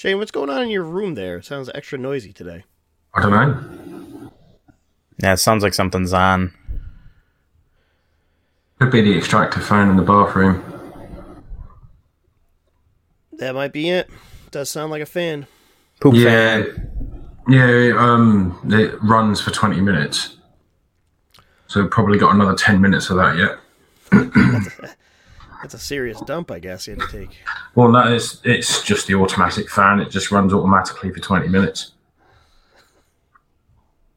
Shane, what's going on in your room there? It sounds extra noisy today. I don't know. Yeah, it sounds like something's on. Could be the extractor phone in the bathroom. That might be it. Does sound like a fan. Poop Yeah, fan. yeah. it, Um, it runs for twenty minutes, so probably got another ten minutes of that yet. That's a serious dump, I guess you had to take. Well, no, it's it's just the automatic fan. It just runs automatically for twenty minutes.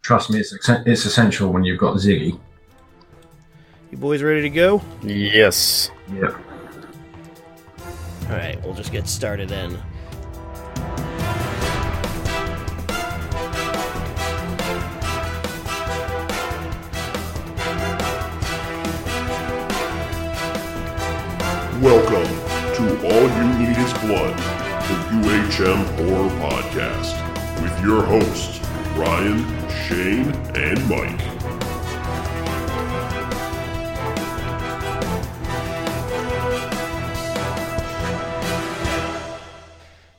Trust me, it's it's essential when you've got Ziggy. You boys ready to go? Yes. Yeah. All right, we'll just get started then. Welcome to All You Need Is Blood, the UHM Horror Podcast, with your hosts, Ryan, Shane, and Mike.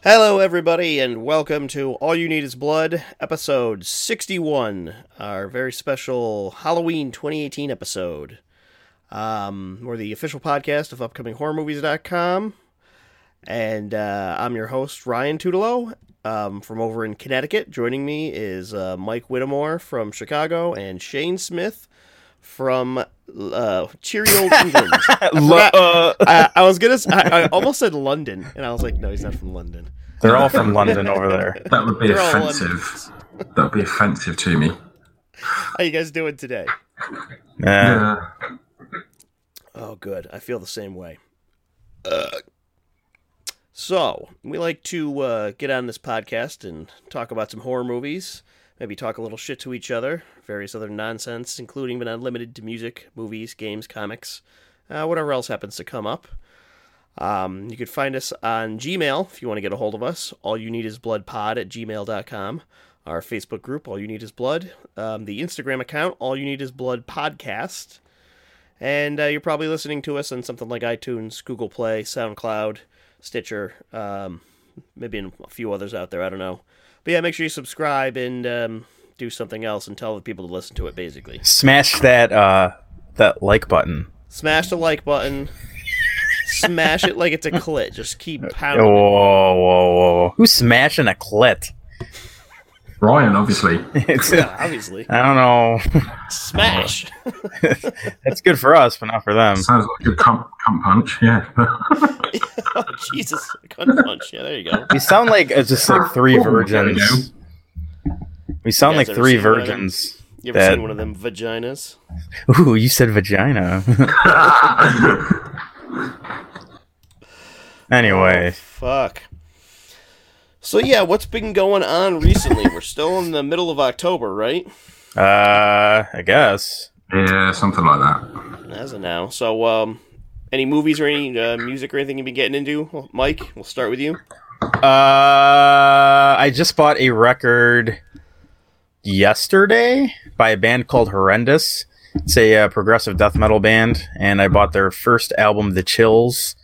Hello, everybody, and welcome to All You Need Is Blood, episode 61, our very special Halloween 2018 episode. Um, we're the official podcast of UpcomingHorrorMovies.com, and uh, I'm your host, Ryan Tutelo, um, from over in Connecticut. Joining me is uh, Mike Whittemore from Chicago and Shane Smith from uh, cheery old England. I, forgot- uh, I, I was gonna. I almost said London, and I was like, no, he's not from London. they're all from London over there. That would be They're offensive. That would be offensive to me. How you guys doing today? Yeah. Yeah. Oh, good. I feel the same way. Uh, so we like to uh, get on this podcast and talk about some horror movies. Maybe talk a little shit to each other, various other nonsense, including but not limited to music, movies, games, comics, uh, whatever else happens to come up. Um, you can find us on Gmail if you want to get a hold of us. All you need is bloodpod at gmail.com. Our Facebook group, All You Need Is Blood. Um, the Instagram account, All You Need Is Blood Podcast. And uh, you're probably listening to us on something like iTunes, Google Play, SoundCloud, Stitcher, um, maybe in a few others out there. I don't know. But yeah, make sure you subscribe and um, do something else and tell the people to listen to it, basically. Smash that uh that like button. Smash the like button. Smash it like it's a clit. Just keep pounding. it. whoa, whoa! Who's smashing a clit? Ryan, obviously. It's, Yeah, obviously. I don't know. Smash. It's good for us, but not for them. Sounds like a cunt, cunt punch. Yeah. oh, Jesus. Gun punch. Yeah, there you go. We sound like it's just like three there virgins. We sound like three seen one of them? virgins. You ever That- seen one of them vaginas? Ooh, you said vagina. anyway, oh, Fuck. So yeah, what's been going on recently? We're still in the middle of October, right? uh, I guess. yeah, something like that. As of now. So, um, any movies or any uh, music or anything you've been getting into? Well, Mike, we'll start with you. Uh, I just bought a record yesterday by a band called Horrendous. It's a uh, progressive death metal band, and I bought their first album, The Chills,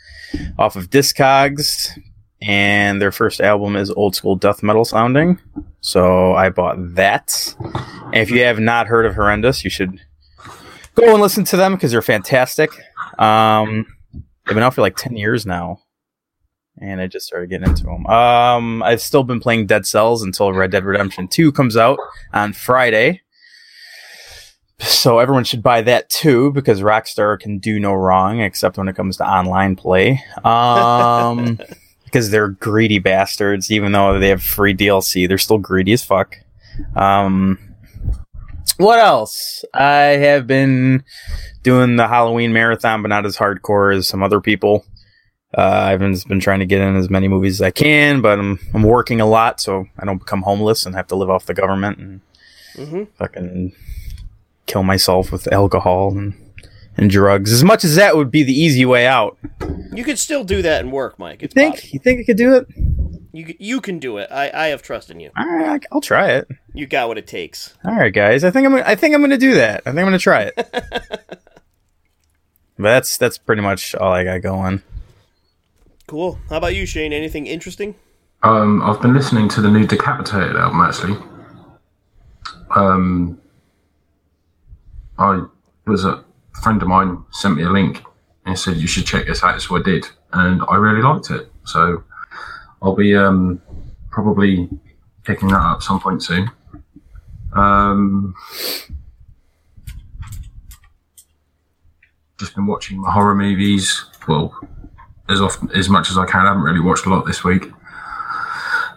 off of Discogs. And their first album is old school death metal sounding. So I bought that. And if you have not heard of Horrendous, you should go and listen to them because they're fantastic. Um, they've been out for like 10 years now and I just started getting into them. Um, I've still been playing Dead Cells until Red Dead Redemption 2 comes out on Friday. So everyone should buy that too because Rockstar can do no wrong except when it comes to online play. Um, because they're greedy bastards even though they have free DLC, they're still greedy as fuck. Um, what else? I have been doing the Halloween marathon, but not as hardcore as some other people. Uh, I've been, been trying to get in as many movies as I can, but I'm I'm working a lot, so I don't become homeless and have to live off the government and Mm-hmm. fucking kill myself with alcohol and and drugs. As much as that would be the easy way out. You could still do that and work, Mike. You think? possible. You think I could do it? You you can do it. I, I have trust in you. All right, I'll try it. You got what it takes. All right, guys. I think I'm. Gonna, I think I'm going to do that. I think I'm going to try it. but that's that's pretty much all I got going. Cool. How about you, Shane? Anything interesting? Um, I've been listening to the new Decapitated album actually. Um, I was friend of mine sent me a link and said you should check this out, so I did, and I really liked it. So I'll be um, probably picking that up some point soon. Um, just been watching my horror movies. Well, as often as much as I can. I haven't really watched a lot this week.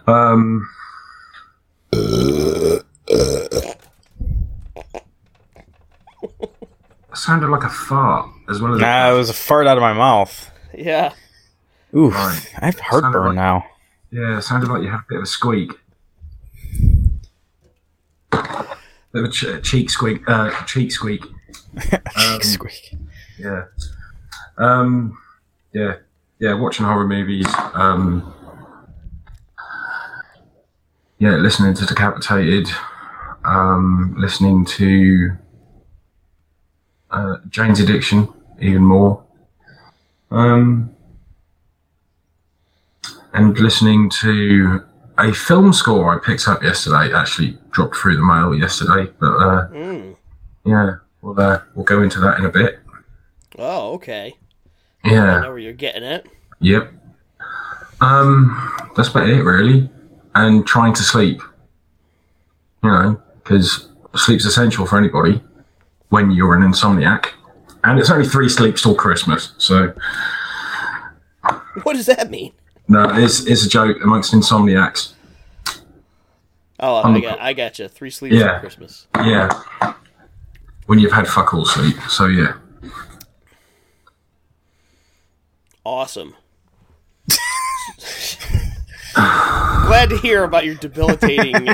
Um, sounded like a fart as well as Nah, it was a fart out of my mouth. Yeah. Oof, Right. I have heartburn like- now. yeah, it sounded like you had a bit of a squeak. Bit of a ch- cheek squeak. Uh, cheek squeak. Um, Squeak. Yeah. Um, yeah. Yeah, watching horror movies. Um, yeah, listening to Decapitated. Um, listening to uh, Jane's Addiction even more. Um, and listening to a film score I picked up yesterday. Actually, dropped through the mail yesterday, but uh, Mm. yeah, we'll uh, we'll go into that in a bit. Oh, okay. Yeah. I know where you're getting it. Yep. Um, that's about it, really. And trying to sleep. You know, because sleep's essential for anybody when you're an insomniac. And it's only three sleeps till Christmas, so What does that mean? no, it's it's a joke amongst insomniacs. Oh, I got, I got you. Three sleeps yeah. for Christmas. Yeah. When you've had fuck all sleep, so yeah. Awesome. Glad to hear about your debilitating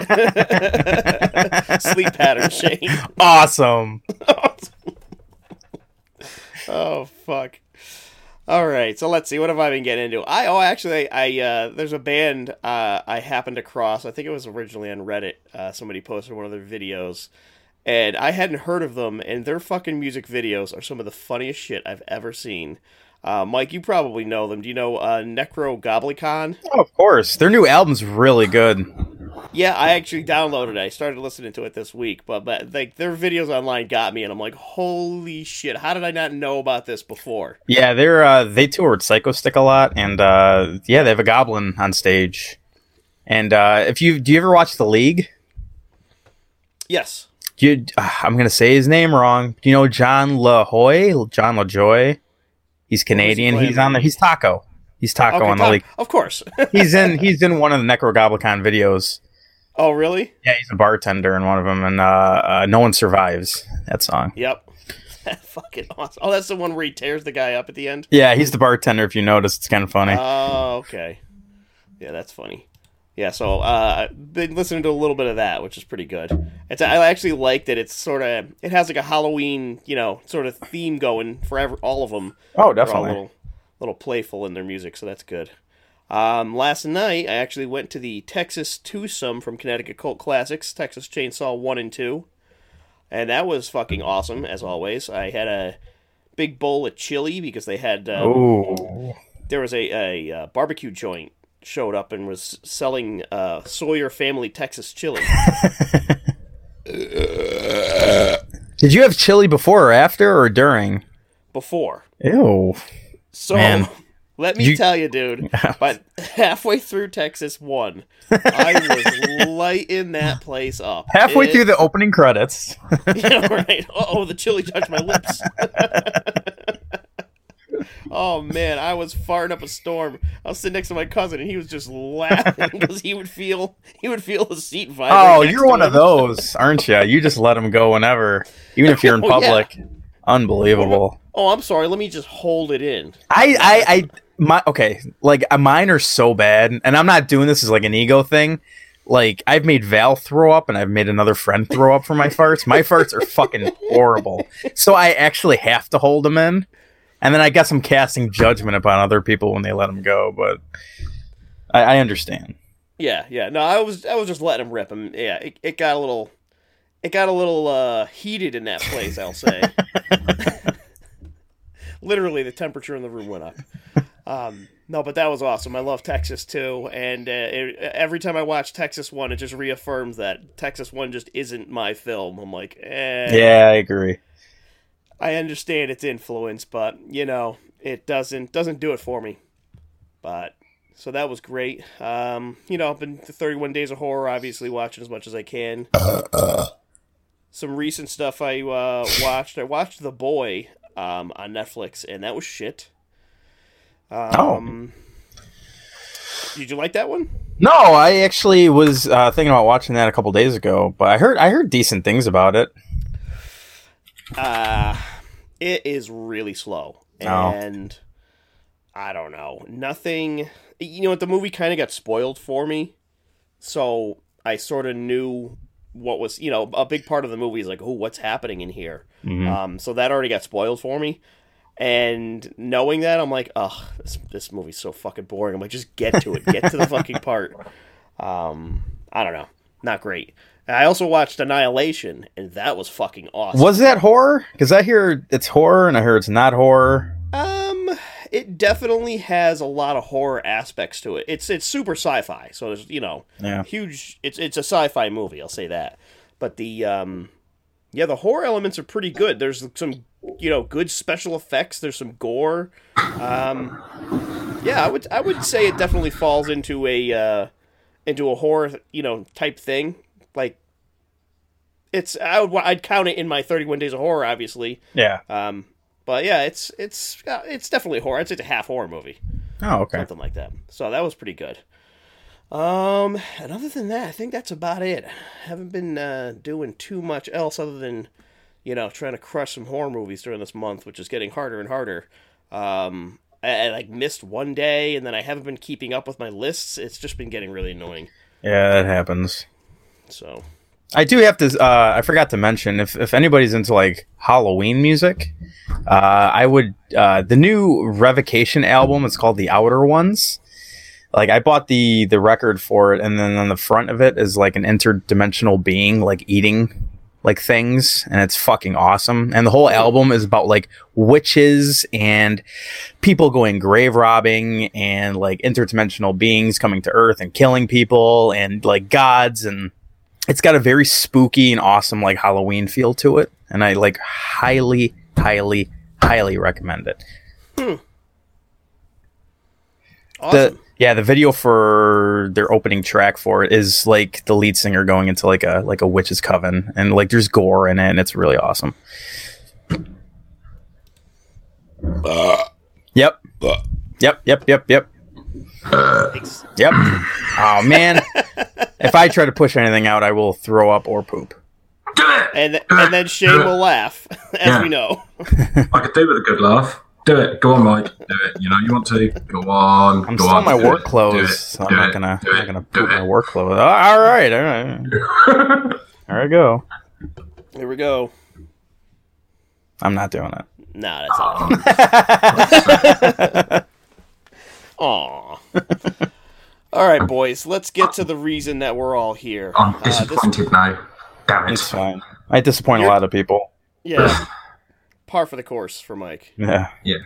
sleep pattern, Shane. Awesome. Oh fuck. All right, so let's see. What have I been getting into? I oh actually I uh, there's a band uh, I happened across. I think it was originally on Reddit. Uh, somebody posted one of their videos, and I hadn't heard of them. And their fucking music videos are some of the funniest shit I've ever seen. Uh, Mike, you probably know them. Do you know uh, Nekrogoblikon? Oh, of course. Their new album's really good. Yeah, I actually downloaded it. I started listening to it this week, but but like their videos online got me, and I'm like, holy shit! How did I not know about this before? Yeah, they're uh, they toured Psychostick a lot, and uh, yeah, they have a goblin on stage. And uh, if you do you ever watch The League? Yes. You, uh, I'm gonna say his name wrong. Do you know John LaHoy? John LaJoy? He's Canadian. He's on there. He's Taco. He's Taco Okay, on the Tom- league. of course. He's in. He's in one of the Nekrogoblikon videos. oh, really? Yeah, he's a bartender in one of them, and uh, uh, no one survives that song. Yep. Fucking awesome. Oh, that's the one where he tears the guy up at the end. Yeah, he's the bartender. If you notice, it's kind of funny. Oh, okay. Yeah, that's funny. Yeah, so uh, I've been listening to a little bit of that, which is pretty good. It's I actually like that it's sort of it has like a Halloween, you know, sort of theme going for ever, all of them. oh, definitely. a little, little playful in their music, so that's good. Um, last night, I actually went to the Texas Twosome from Connecticut Cult Classics, Texas Chainsaw 1 and 2. And that was fucking awesome, as always. I had a big bowl of chili because they had. Ooh. there was a, a, uh barbecue joint showed up and was selling uh, Sawyer Family Texas chili. Did you have chili before or after or during? before. Ew. So Man. let me You- tell you, dude. But halfway through Texas one, I was lighting that place up. Halfway It- through the opening credits. yeah, right. Oh, the chili touched my lips. Oh man, I was farting up a storm. I was sitting next to my cousin, and he was just laughing because he would feel he would feel the seat vibrate. Oh, you're one of those, aren't you? You just let them go whenever, even if you're in Oh, yeah. public. Unbelievable. Oh, I'm sorry. Let me just hold it in. I, I, I, my okay, like uh, mine are so bad, and I'm not doing this as like an ego thing. Like I've made Val throw up, and I've made another friend throw up for my farts. My farts are fucking horrible, so I actually have to hold them in, and then I guess I'm casting judgment upon other people when they let them go. But I, I understand. Yeah, yeah. No, I was I was just letting him rip him. Yeah, it, it got a little it got a little uh, heated in that place. I'll say. Literally, the temperature in the room went up. Um, no, but that was awesome. I love Texas too, and uh, it, every time I watch Texas One, it just reaffirms that Texas One just isn't my film. I'm like, eh. Yeah, I agree. I understand its influence, but you know, it doesn't doesn't do it for me. But so that was great. Um, you know, I've been to 31 Days of Horror, obviously watching as much as I can. Some recent stuff I uh, watched. I watched The Boy um, on Netflix, and that was shit. Um, Did you like that one? No, I actually was uh, thinking about watching that a couple days ago, but I heard I heard decent things about it. Uh, it is really slow. Oh. And I don't know. Nothing. You know what? The movie kind of got spoiled for me. So I sort of knew what was, you know, a big part of the movie is like, oh, what's happening in here? Um, so that already got spoiled for me. And knowing that, I'm like, ugh, this, this movie's so fucking boring. I'm like, just get to it. Get to the fucking part. Um, I don't know. Not great. I also watched Annihilation, and that was fucking awesome. Was that horror? Because I hear it's horror, and I hear it's not horror. Um, it definitely has a lot of horror aspects to it. It's it's super sci-fi, so there's you know Yeah. huge. It's it's a sci-fi movie. I'll say that. But the um, yeah, the horror elements are pretty good. There's some you know good special effects. There's some gore. Um, yeah, I would I would say it definitely falls into a uh, into a horror you know type thing. Like it's I would I'd count it in my 31 Days of Horror, obviously. Yeah. Um, but yeah, it's it's uh, it's definitely horror. It's a half horror movie, Oh, okay. something like that. So that was pretty good. Um, and other than that, I think that's about it. Haven't been uh, doing too much else other than you know trying to crush some horror movies during this month, which is getting harder and harder. Um, I, I like missed one day, and then I haven't been keeping up with my lists. It's just been getting really annoying. Yeah, that happens. So I do have to. Uh, I forgot to mention if if anybody's into like Halloween music, uh, I would uh, the new Revocation album. It's called The Outer Ones. Like I bought the the record for it, and then on the front of it is like an interdimensional being like eating like things, and it's fucking awesome. And the whole album is about like witches and people going grave robbing and like interdimensional beings coming to Earth and killing people and like gods and it's got a very spooky and awesome like Halloween feel to it, and I like highly, highly, highly recommend it. Hmm. awesome. The yeah, the video for their opening track for it is like the lead singer going into like a like a witch's coven, and like there's gore in it, and it's really awesome. Yep. Yep. Yep. Yep. Yep. Thanks. Yep. oh man, if I try to push anything out, I will throw up or poop. Do it. And th- and then Shane will laugh, as Yeah. we know. I could do with a good laugh. Do it. Go on, Mike. Do it. You know you want to. Go on. I'm go still on. in my Do work it. Do clothes, it. so I'm Do not gonna Do I'm it. not gonna poop my it. work clothes. Oh, all right, all right. There I go. Here we go. I'm not doing it. Nah, that's not. Oh. Aw. All right, boys. Let's get to the reason that we're all here. I'm Uh, this- disappointed now. Damn it. It's fine. I disappoint a lot of people. yeah, par for the course for Mike. Yeah. Yeah.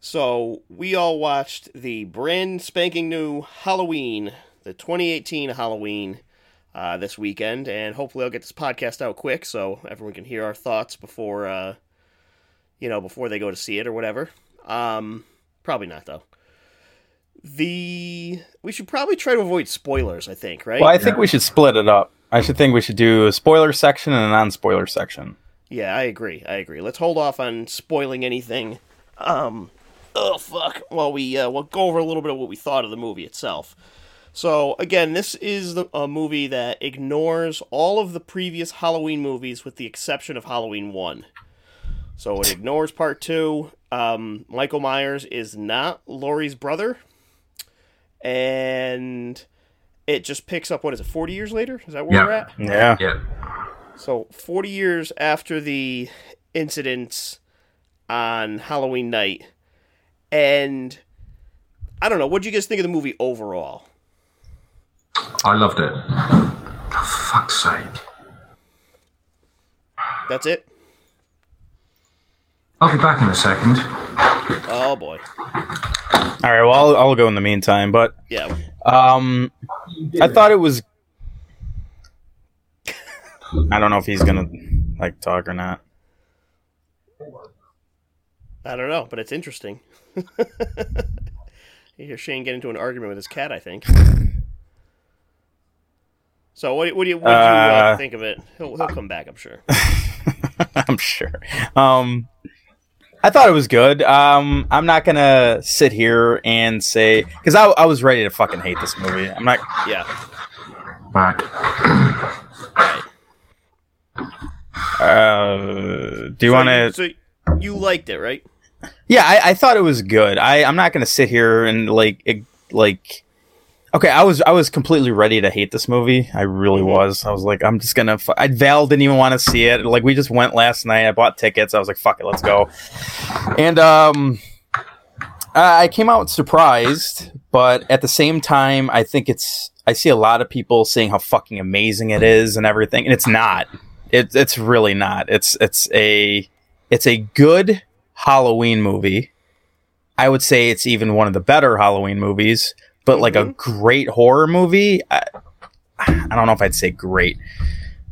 So we all watched the brand spanking new Halloween, the 2018 Halloween, uh, this weekend, and hopefully I'll get this podcast out quick so everyone can hear our thoughts before, uh, you know, before they go to see it or whatever. Um, probably not though. The we should probably try to avoid spoilers. I think, right? Well, I think we should split it up. I should think we should do a spoiler section and a non-spoiler section. Yeah, I agree. I agree. Let's hold off on spoiling anything. Um, oh fuck. Well, we uh, we'll go over a little bit of what we thought of the movie itself. So again, this is the, a movie that ignores all of the previous Halloween movies, with the exception of Halloween One. So it ignores Part Two. Um, Michael Myers is not Laurie's brother, and it just picks up. What is it? Forty years later? Is that where Yeah. we're at? Yeah. Yeah. So, 40 years after the incidents on Halloween night. And I don't know, what do you guys think of the movie overall? I loved it. For fuck's sake. That's it? I'll be back in a second. Oh boy. All right, well, I'll, I'll go in the meantime, but Yeah. um, I thought it was. I don't know if he's gonna like talk or not. I don't know, but it's interesting. you hear Shane get into an argument with his cat, I think. So what, what do you what do you uh, Uh, think of it? He'll he'll come back, I'm sure. I'm sure. Um, I thought it was good. Um, I'm not gonna sit here and say because I, I was ready to fucking hate this movie. I'm not. Yeah. Back. Right. Uh, do you So want to? So you liked it, right? Yeah, I, I thought it was good. I I'm not gonna sit here and like ig- like. Okay, I was I was completely ready to hate this movie. I really was. I was like, I'm just gonna. Fu- I Val didn't even want to see it. Like we just went last night. I bought tickets. I was like, fuck it, let's go. And um, I I came out surprised, but at the same time, I think it's. I see a lot of people saying how fucking amazing it is and everything, and it's not. It, it's really not. It's it's a it's a good Halloween movie. I would say it's even one of the better Halloween movies, but like a great horror movie. I, I don't know if I'd say great,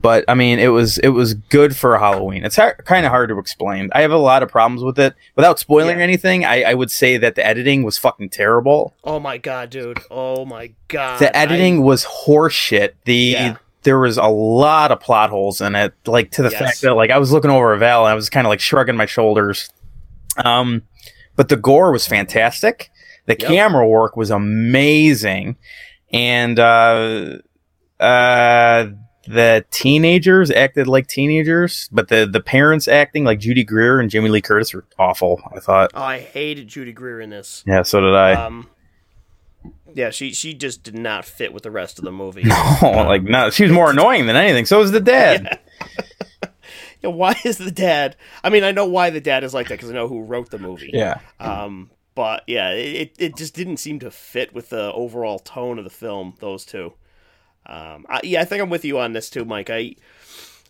but I mean it was it was good for Halloween. It's har- kind of hard to explain. I have a lot of problems with it. Without spoiling Yeah. anything, I, I would say that the editing was fucking terrible. Oh my god, dude. Oh my god. The editing was horseshit. The Yeah. there was a lot of plot holes in it, like to the Yes. fact that like I was looking over a and I was kind of like shrugging my shoulders. Um, but the gore was fantastic. The Yep. camera work was amazing, and uh, uh, the teenagers acted like teenagers, but the the parents acting like Judy Greer and Jamie Lee Curtis were awful. I thought. Oh, I hated Judy Greer in this. Yeah, so did I. Um Yeah, she she just did not fit with the rest of the movie. oh, like no, she was more annoying than anything. So was the dad. Yeah, why is the dad? I mean, I know why the dad is like that because I know who wrote the movie. yeah. Um, but yeah, it it just didn't seem to fit with the overall tone of the film. Those two. Um, I, yeah, I think I'm with you on this too, Mike. I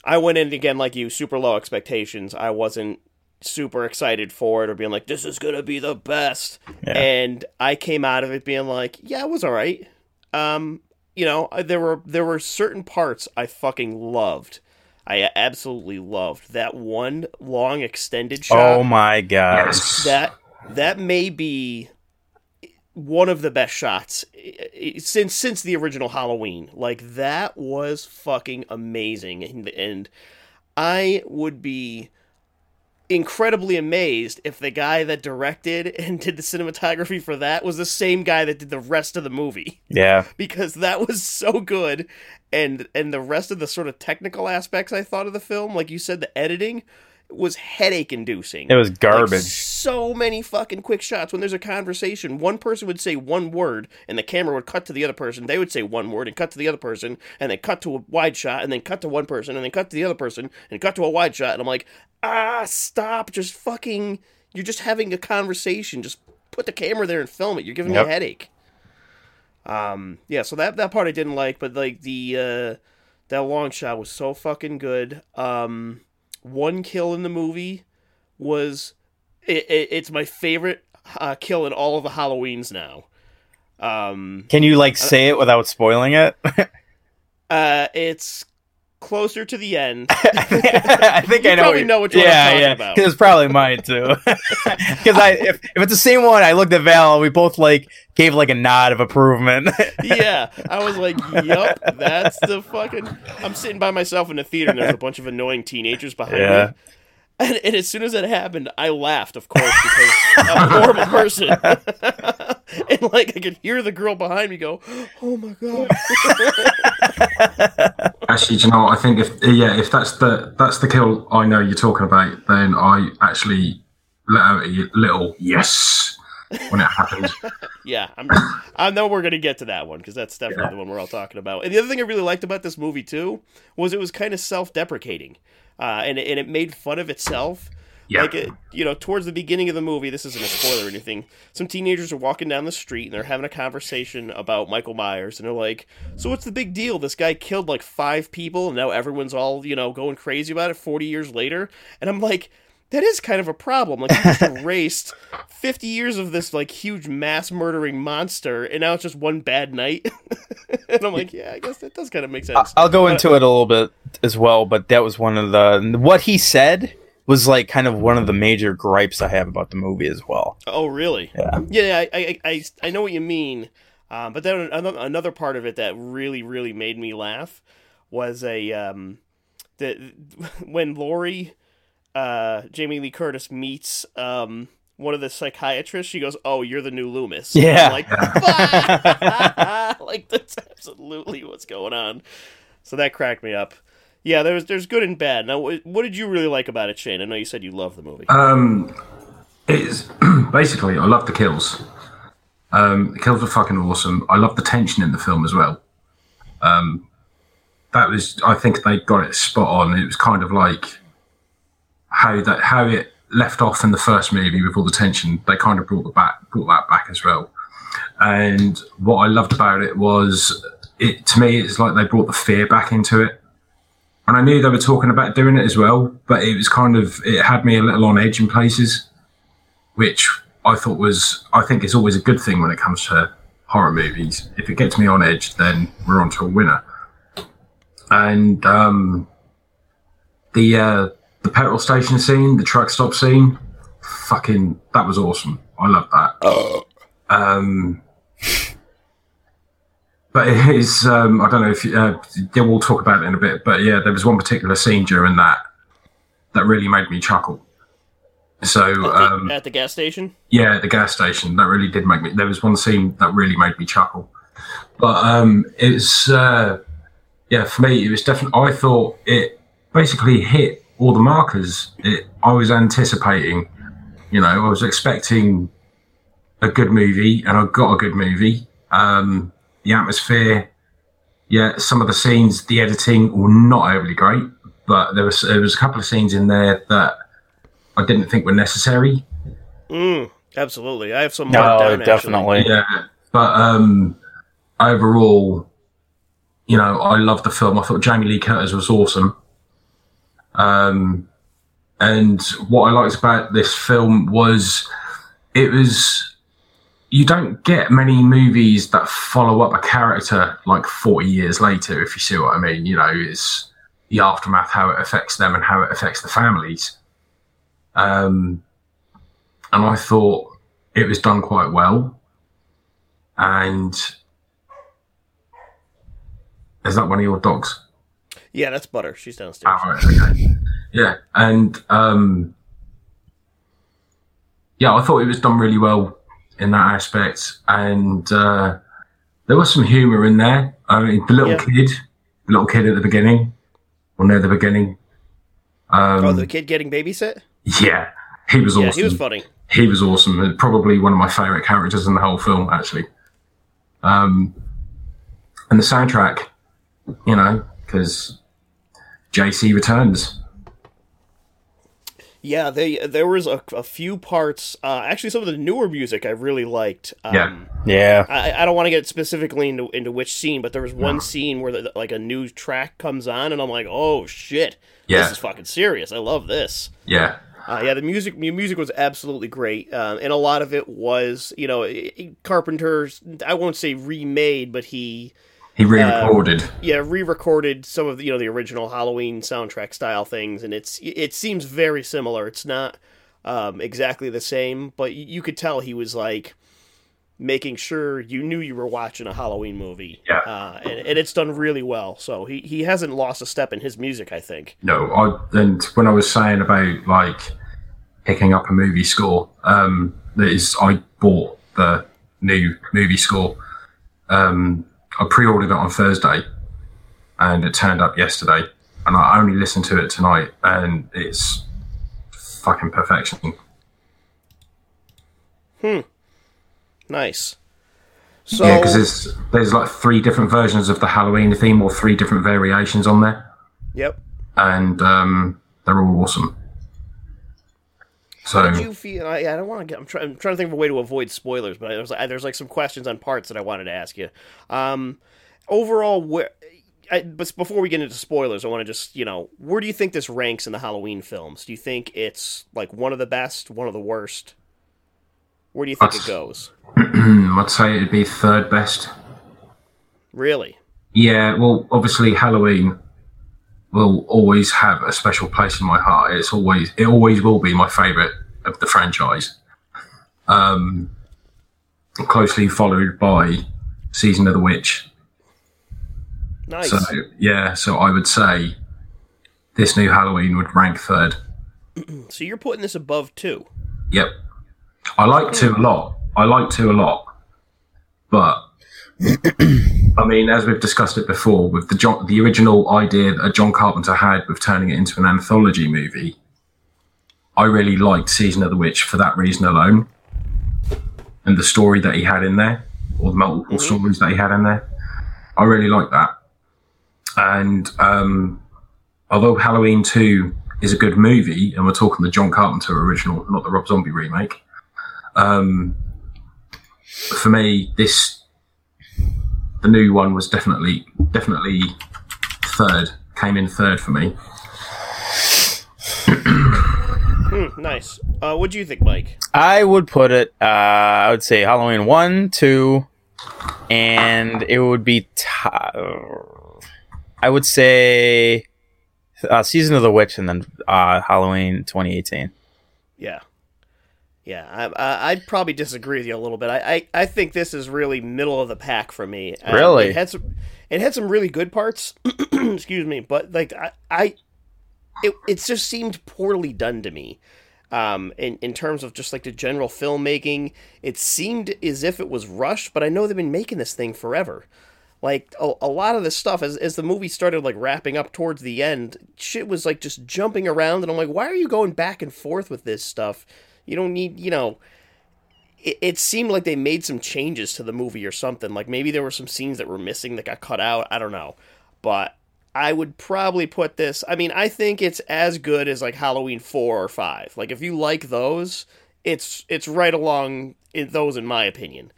I went in again like you, super low expectations. I wasn't super excited for it or being like, this is gonna be the best. Yeah. And I came out of it being like, yeah, it was all right. Um, you know, there were there were certain parts I fucking loved. I absolutely loved that one long extended shot Oh my god. That that may be one of the best shots since since the original Halloween. Like that was fucking amazing, and, and I would be incredibly amazed if the guy that directed and did the cinematography for that was the same guy that did the rest of the movie Yeah. because that was so good and and the rest of the sort of technical aspects I thought of the film like you said the editing was headache inducing. It was like, garbage. so many fucking quick shots. When there's a conversation one person would say one word and the camera would cut to the other person. They would say one word and cut to the other person and then cut to a wide shot and then cut to one person and then cut to the other person and cut to a wide shot. And I'm like ah stop. Just fucking you're just having a conversation. Just put the camera there and film it. You're giving Yep. me a headache. Um yeah so that that part I didn't like but like the uh that long shot was so fucking good. Um one kill in the movie was it, it, it's my favorite uh, kill in all of the Halloweens now. Um, Can you like say it without spoiling it? uh, it's closer to the end. I think You I know. probably know which one yeah, talking yeah. about. It's probably mine too. Because I, if, if it's the same one, I looked at Val and we both like gave like a nod of approval. yeah, I was like, "Yup, that's the fucking." I'm sitting by myself in the theater, and there's a bunch of annoying teenagers behind Yeah. me. And, and as soon as that happened, I laughed, of course, because I'm a horrible person. and like I could hear the girl behind me go, "Oh my god!" Actually, do you know what? I think if yeah, if that's the that's the kill I know you're talking about, then I actually let out a little yes when it happened. Yeah, I'm, I know we're gonna get to that one because that's definitely the one we're all talking about. And the other thing I really liked about this movie too was it was kind of self-deprecating, uh, and it- and it made fun of itself. Yeah. Like it, you know, towards the beginning of the movie, this isn't a spoiler or anything. Some teenagers are walking down the street and they're having a conversation about Michael Myers, and they're like, "So what's the big deal? This guy killed like five people, and now everyone's all you know going crazy about it. Forty years later." And I'm like, that is kind of a problem. Like you just erased fifty years of this like huge mass murdering monster, and now it's just one bad night. and I'm like, yeah, I guess that does kind of make sense. I'll go into it a little bit as well, but that was one of the what he said was like kind of one of the major gripes I have about the movie as well. Oh, really? Yeah. Yeah, I, I, I, I know what you mean. Um, but then another, part of it that really, really made me laugh was a um, the when Laurie, uh, Jamie Lee Curtis meets um one of the psychiatrists. She goes, "Oh, you're the new Loomis." And I'm Yeah. like, like that's absolutely what's going on. So that cracked me up. Yeah, there's there's good and bad. Now, what what did you really like about it, Shane? I know you said you love the movie. Um, it's basically I love the kills. Um, the kills were fucking awesome. I love the tension in the film as well. Um, that was I think they got it spot on. It was kind of like how that how it left off in the first movie with all the tension. They kind of brought the back brought that back as well. And what I loved about it was it to me it's like they brought the fear back into it. And I knew they were talking about doing it as well, but it was kind of it had me a little on edge in places, which I thought was I think is always a good thing when it comes to horror movies. If it gets me on edge, then we're on to a winner. And um, the uh, the petrol station scene, the truck stop scene, fucking that was awesome. I love that. Um, but it is um, I don't know if uh, yeah we'll talk about it in a bit. But yeah, there was one particular scene during that that really made me chuckle. So um, At the gas station. yeah, at the gas station. That really did make me. There was one scene that really made me chuckle. But um, it's uh, yeah, for me, it was definitely. I thought it basically hit all the markers. It, I was anticipating. You know, I was expecting a good movie, and I got a good movie. Um, the atmosphere, yeah, some of the scenes, the editing were not overly great, but there was there was a couple of scenes in there that I didn't think were necessary. Mm, absolutely. I have some marked No, down. actually. definitely. Yeah, but um, overall, you know, I loved the film. I thought Jamie Lee Curtis was awesome. Um, and what I liked about this film was it was you don't get many movies that follow up a character like 40 years later, if you see what I mean. You know, it's the aftermath, how it affects them and how it affects the families. Um, and I thought it was done quite well. And is that one of your dogs? Yeah, that's Butter. She's downstairs. Ah, right, okay. Yeah, and um, yeah, I thought it was done really well in that aspect, and uh, there was some humour in there. I mean, the little Yeah. kid, the little kid at the beginning, or near the beginning. Um, oh, the kid getting babysit? yeah, he was Yeah, awesome. he was funny. he was awesome. Probably one of my favourite characters in the whole film, actually. Um, and the soundtrack, you know, because JC returns. Yeah, they there was a, a few parts. Uh, actually, some of the newer music I really liked. Um, Yeah. Yeah. I, I don't want to get specifically into into which scene, but there was one scene where the, like a new track comes on, and I'm like, oh shit, Yeah. this is fucking serious. I love this. Yeah, Uh, yeah, the music the music was absolutely great, um, and a lot of it was you know i- i- Carpenter's. I won't say remade, but he he re-recorded. yeah re-recorded some of the you know the original Halloween soundtrack style things, and it's it seems very similar. It's not um, exactly the same, but you could tell he was like making sure you knew you were watching a Halloween movie. Yeah. uh, and, and it's done really well. So he he hasn't lost a step in his music, I think. no, I and when I was saying about like picking up a movie score, um, that is, I bought the new movie score. Um, I pre-ordered it on Thursday, and it turned up yesterday. And I only listened to it tonight, and it's fucking perfection. Hmm. Nice. So Yeah, because there's there's like three different versions of the Halloween theme, or three different variations on there, yep. and um, they're all awesome. So How did you feel? I, I don't want to get. I'm, try, I'm trying to think of a way to avoid spoilers, but there's there's like some questions on parts that I wanted to ask you. Um, overall, where I, but before we get into spoilers, I want to just you know, where do you think this ranks in the Halloween films? Do you think it's like one of the best, one of the worst? Where do you think That's- it goes? I'd say it'd be third best. Really? Yeah, well, obviously Halloween will always have a special place in my heart. It's always it always will be my favourite of the franchise. Um, closely followed by Season of the Witch. Nice. So yeah, so I would say this new Halloween would rank third. So you're putting this above two. Yep. I like two a lot. I like two a lot. But I mean, as we've discussed it before, with the John, the original idea that John Carpenter had with turning it into an anthology movie, I really liked Season of the Witch for that reason alone, and the story that he had in there, or the multiple stories that he had in there. I really like that. And um, although Halloween Two is a good movie, and we're talking the John Carpenter original, not the Rob Zombie remake. Um, for me, this the new one was definitely definitely third. Came in third for me. Hmm, nice. Uh, what do you think, Mike? I would put it. Uh, I would say Halloween one, two, and it would be. T- I would say uh, season of the witch, and then uh, Halloween 2018. Yeah. Yeah, I, I, I'd probably disagree with you a little bit. I, I, I think this is really middle of the pack for me. Um, Really? it had some, it had some really good parts. excuse me, but like I, I it, it just seemed poorly done to me. Um, in in terms of just like the general filmmaking, it seemed as if it was rushed. But I know they've been making this thing forever. Like a, a lot of this stuff, as as the movie started like wrapping up towards the end, shit was like just jumping around, and I'm like, why are you going back and forth with this stuff? You don't need, you know. It, it seemed like they made some changes to the movie or something. Like maybe there were some scenes that were missing that got cut out. I don't know, but I would probably put this. I mean, I think it's as good as like Halloween four or five. Like if you like those, it's it's right along in those in my opinion.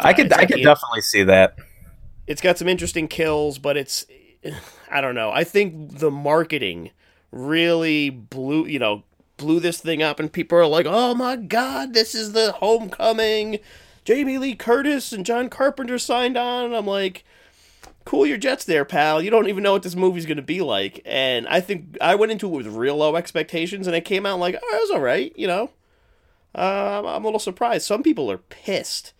I Uh, could I could definitely see that. it's got some interesting kills, but it's I don't know. I think the marketing really blew you know blew this thing up, and people are like, "Oh my god, this is the homecoming." Jamie Lee Curtis and John Carpenter signed on. And I'm like, cool your jets there, pal. You don't even know what this movie's to be like. And I think I went into it with real low expectations, and it came out like, oh, it was all right, you know. Uh, I'm a little surprised. Some people are pissed.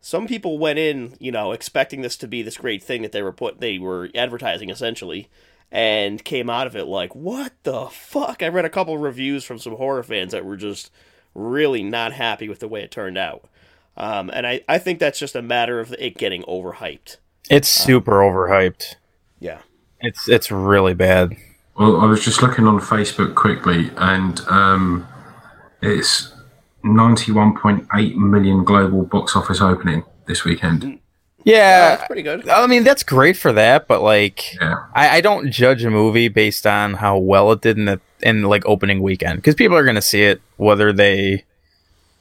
Some people went in, you know, expecting this to be this great thing that they were put they were advertising essentially, and came out of it like, what the fuck? I read a couple reviews from some horror fans that were just really not happy with the way it turned out. Um, and I, I think that's just a matter of it getting overhyped. It's super overhyped. Yeah. It's it's really bad. Well, I was just looking on Facebook quickly, and um, it's 91.8 million global box office opening this weekend. Yeah, That's pretty good. I mean that's great for that, but like Yeah. I, I don't judge a movie based on how well it did in the in like opening weekend because people are gonna see it whether they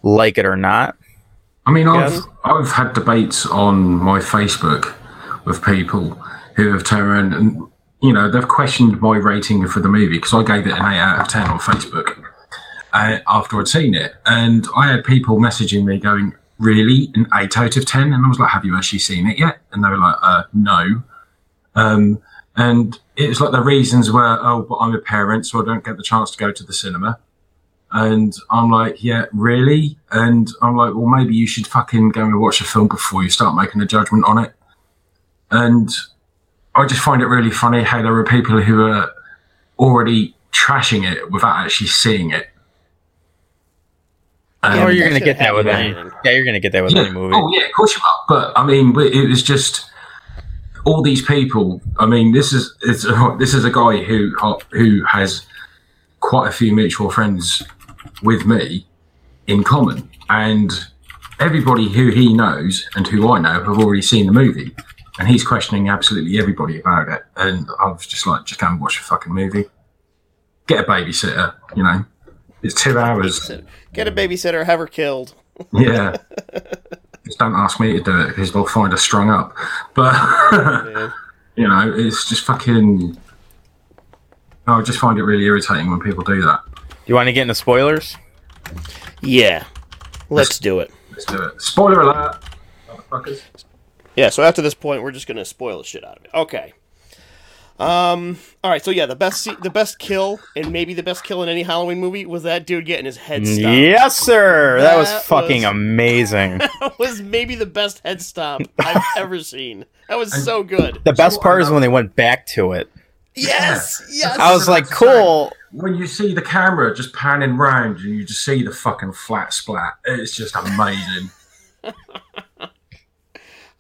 like it or not. I mean, I've Yes. I've had debates on my Facebook with people who have turned around and you know they've questioned my rating for the movie because I gave it an eight out of ten on Facebook uh, after I'd seen it, and I had people messaging me going, "Really, an eight out of 10? And I was like, "Have you actually seen it yet?" And they were like, uh, "No." Um, and it was like the reasons were, "Oh, but I'm a parent, so I don't get the chance to go to the cinema." And I'm like, yeah, really? And I'm like, well, maybe you should fucking go and watch a film before you start making a judgment on it. And I just find it really funny how there are people who are already trashing it without actually seeing it. Um, or you're gonna gonna get that with happen any. Yeah, you're gonna get that with yeah. any movie. Oh, yeah, of course you are. But I mean, it was just all these people. I mean, this is it's this is a guy who who has quite a few mutual friends with me in common, and everybody who he knows and who I know have already seen the movie, and he's questioning absolutely everybody about it. And I was just like, just go and watch a fucking movie. Get a babysitter, you know. It's two hours. Get a babysitter, have her killed. Yeah. Just don't ask me to do it because they'll find us strung up. But. You know, it's just fucking. I just find it really irritating when people do that. You want to get into spoilers? Yeah, let's do it. Let's do it. Spoiler alert, motherfuckers. Yeah, so after this point, we're just gonna spoil the shit out of it. Okay. Um. All right. So yeah, the best se- the best kill and maybe the best kill in any Halloween movie was that dude getting his head stomped. Yes, sir. That, was fucking was- amazing. That was maybe the best head stomp I've ever seen. That was so good. The best part is when they went back to it. Yes. Yes. I was like, cool. When you see the camera just panning round and you just see the fucking flat splat, it's just amazing.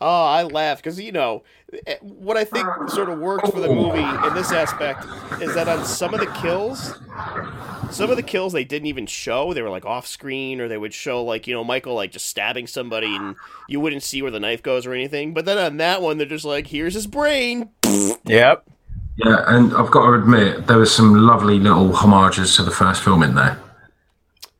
Oh, I laughed because you know what I think sort of works for the movie in this aspect is that on some of the kills, some of the kills they didn't even show. They were like off screen, or they would show like you know Michael like just stabbing somebody, and you wouldn't see where the knife goes or anything. But then on that one, they're just like, "Here's his brain." Yep. Yeah, and I've got to admit, there was some lovely little homages to the first film in there.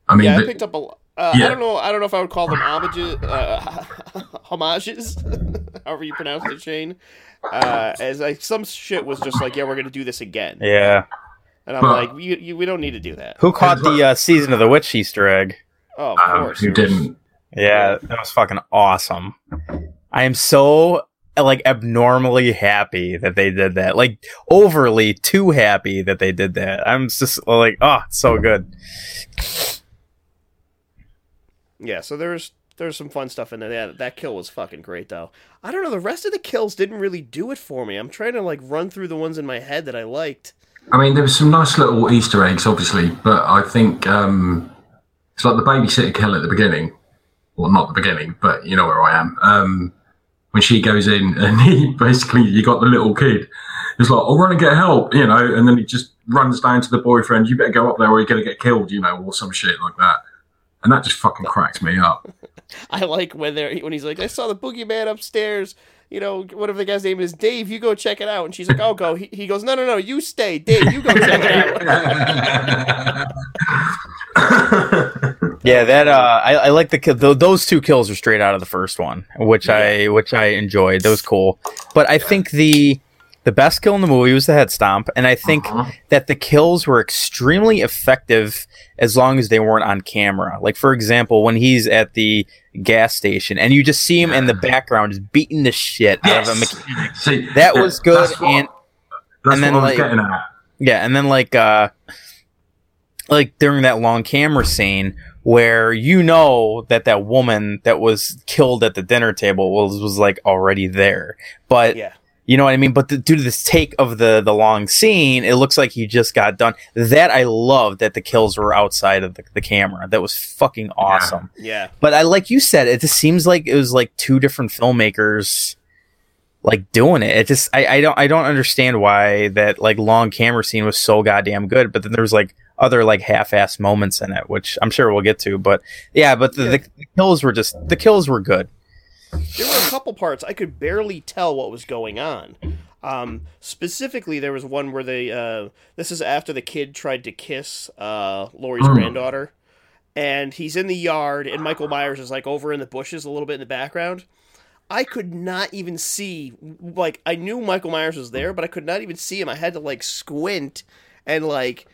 I mean, Yeah, I the- picked up a. Uh, I don't know. I don't know if I would call them homages. Uh, homages, however you pronounce it, Shane. Uh, as I, some shit was just like, yeah, we're gonna do this again, Yeah. and I'm Well- like, you, you, we don't need to do that. Who caught the uh, season of the witch Easter egg? Oh, of um, course. who it didn't? Yeah, that was fucking awesome. I am so like abnormally happy that they did that. Like overly too happy that they did that. I'm just like, oh, it's so good. Yeah, so there's there's some fun stuff in there. That that kill was fucking great though. I don't know. The rest of the kills didn't really do it for me. I'm trying to like run through the ones in my head that I liked. I mean, there was some nice little Easter eggs, obviously, but I think um, it's like the babysitter kill at the beginning. Well, not the beginning, but you know where I am. Um, when she goes in and he basically, you got the little kid. He's like, I'll run and get help, you know, and then he just runs down to the boyfriend. You better go up there or you're going to get killed, you know, or some shit like that. And that just fucking cracked me up. I like when they're when he's like, I saw the boogeyman upstairs. You know, whatever the guy's name is, Dave. You go check it out. And she's like, I'll go. He, he goes, No, no, no. You stay, Dave. You go check it out. Yeah, that uh, I, I like the kill. Those two kills are straight out of the first one, which I which I enjoyed. That was cool. But I think the the best kill in the movie was the head stomp, and I think Uh-huh. that the kills were extremely effective as long as they weren't on camera. Like for example, when he's at the gas station and you just see him in the background just beating the shit out of a mechanic. See, That was good, That's what, and that's and then, what like- getting at. Yeah, and then like uh like during that long camera scene where you know that that woman that was killed at the dinner table was was like already there. But yeah. You know what I mean? But the, due to this take of the the long scene, it looks like he just got done. That I love that the kills were outside of the, the camera. That was fucking awesome. Yeah. But I like you said, it just seems like it was like two different filmmakers like doing it. It just I, I don't I don't understand why that like long camera scene was so goddamn good, but then there's like other like half-ass moments in it, which I'm sure we'll get to. But yeah, but the, the, the kills were just the kills were good. There were a couple parts I could barely tell what was going on. Um, specifically, there was one where they. Uh, this is after the kid tried to kiss uh, Laurie's Hmm. granddaughter, and he's in the yard, and Michael Myers is like over in the bushes a little bit in the background. I could not even see. Like I knew Michael Myers was there, but I could not even see him. I had to like squint and like.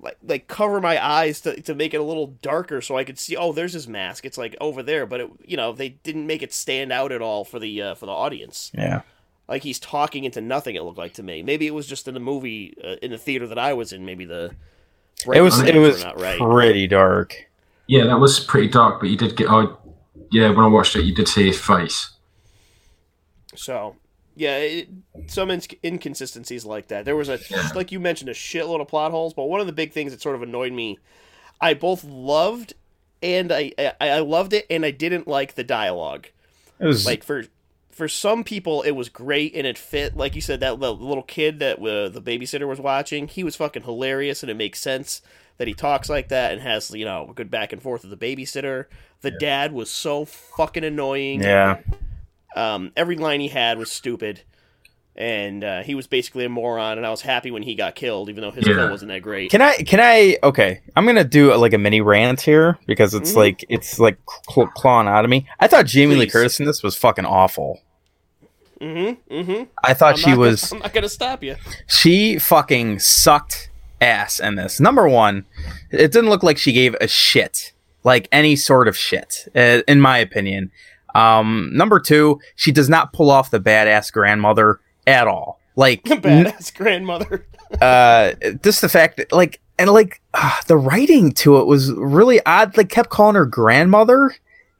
Like, like cover my eyes to, to make it a little darker so I could see oh there's his mask it's like over there but it you know they didn't make it stand out at all for the uh, for the audience Yeah. like he's talking into nothing it looked like to me maybe it was just in the movie uh, in the theater that I was in maybe the It was it was not right pretty dark. Yeah, that was pretty dark, but you did get. I yeah, when I watched it, you did see his face. so yeah it, some ins- inconsistencies like that. There was a Yeah. like you mentioned a shitload of plot holes but one of the big things that sort of annoyed me I both loved and I I, I loved it and I didn't like the dialogue. It was like for for some people it was great and it fit. Like you said that the little kid that uh, the babysitter was watching he was fucking hilarious and it makes sense that he talks like that and has you know a good back and forth with the babysitter. The dad was so fucking annoying. Yeah. Um, every line he had was stupid and uh, he was basically a moron and i was happy when he got killed even though his Yeah. kill wasn't that great Can I? Can I? Okay, I'm gonna do like a mini rant here because it's Mhm. like it's like cl- clawing out of me. I thought Jamie Lee Curtis in this was fucking awful. Mm-hmm. Mm-hmm. I thought I'm she was. Gonna, I'm not gonna stop you. she fucking sucked ass in this. Number one, it didn't look like she gave a shit, like any sort of shit, uh, in my opinion. Um, number two, she does not pull off the badass grandmother at all. Like, Badass grandmother. uh, just the fact that, like, and like uh, the writing to it was really odd. Like, kept calling her grandmother.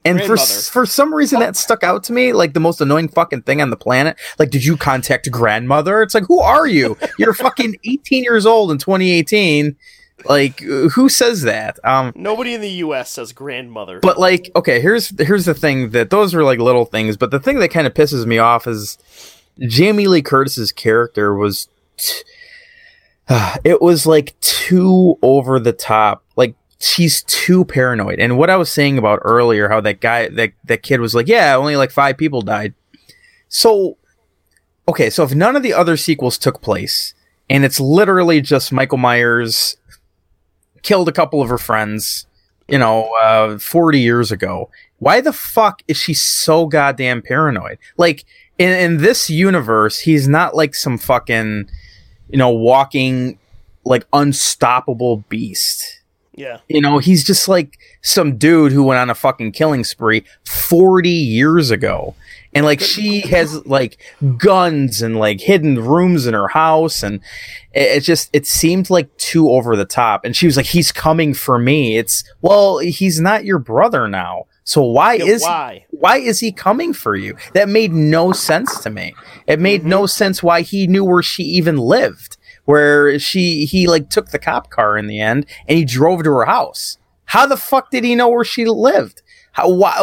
And for for some reason that stuck out to me like the most annoying fucking thing on the planet. Like, did you contact grandmother? It's like, who are you? You're fucking 18 years old in 2018. Like, who says that? Um, Nobody in the U.S. says grandmother. but like, okay, here's here's the thing that those are like little things, but the thing that kind of pisses me off is Jamie Lee Curtis's character was t- it was like too over the top. Like she's too paranoid. And what I was saying about earlier, how that guy that that kid was like, yeah, only like five people died. So okay, so if none of the other sequels took place, and it's literally just Michael Myers killed a couple of her friends, you know, uh, 40 years ago. Why the fuck is she so goddamn paranoid? Like, in, in this universe, he's not like some fucking, you know, walking, like, unstoppable beast. yeah. You know, he's just like some dude who went on a fucking killing spree 40 years ago. And like she has like guns and like hidden rooms in her house and it, it just it seemed like too over the top and she was like he's coming for me. It's well, he's not your brother now. So why Yeah, is why? why is he coming for you? That made no sense to me. It made no mm-hmm. sense why he knew where she even lived. Where she he like took the cop car in the end and he drove to her house. How the fuck did he know where she lived? How, why,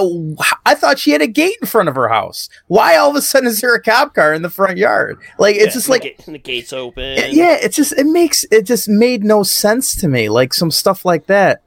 I thought she had a gate in front of her house. Why all of a sudden is there a cop car in the front yard? Like it's Yeah, just like the, ga- and the gates open. yeah, it just it makes it just made no sense to me. Like some stuff like that.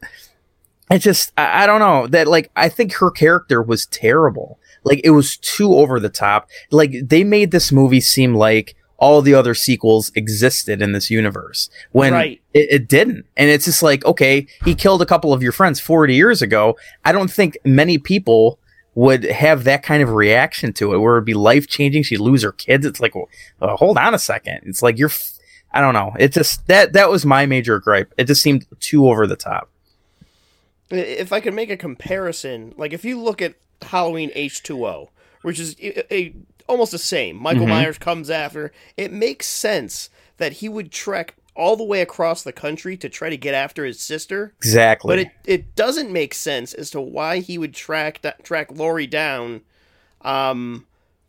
It just I, I don't know that like I think her character was terrible. Like it was too over the top. Like they made this movie seem like all the other sequels existed in this universe when Right. it, it didn't. And it's just like, okay, he killed a couple of your friends 40 years ago. I don't think many people would have that kind of reaction to it where it'd be life changing. She'd lose her kids. It's like, well, uh, hold on a second. It's like you're, f- I don't know. It just, that, that was my major gripe. It just seemed too over the top. if I could make a comparison, like if you look at Halloween H2O, which is a, a- almost the same, Michael Mhm. Myers comes after, it makes sense that he would trek all the way across the country to try to get after his sister. Exactly. But it, it doesn't make sense as to why he would track track Laurie down, um,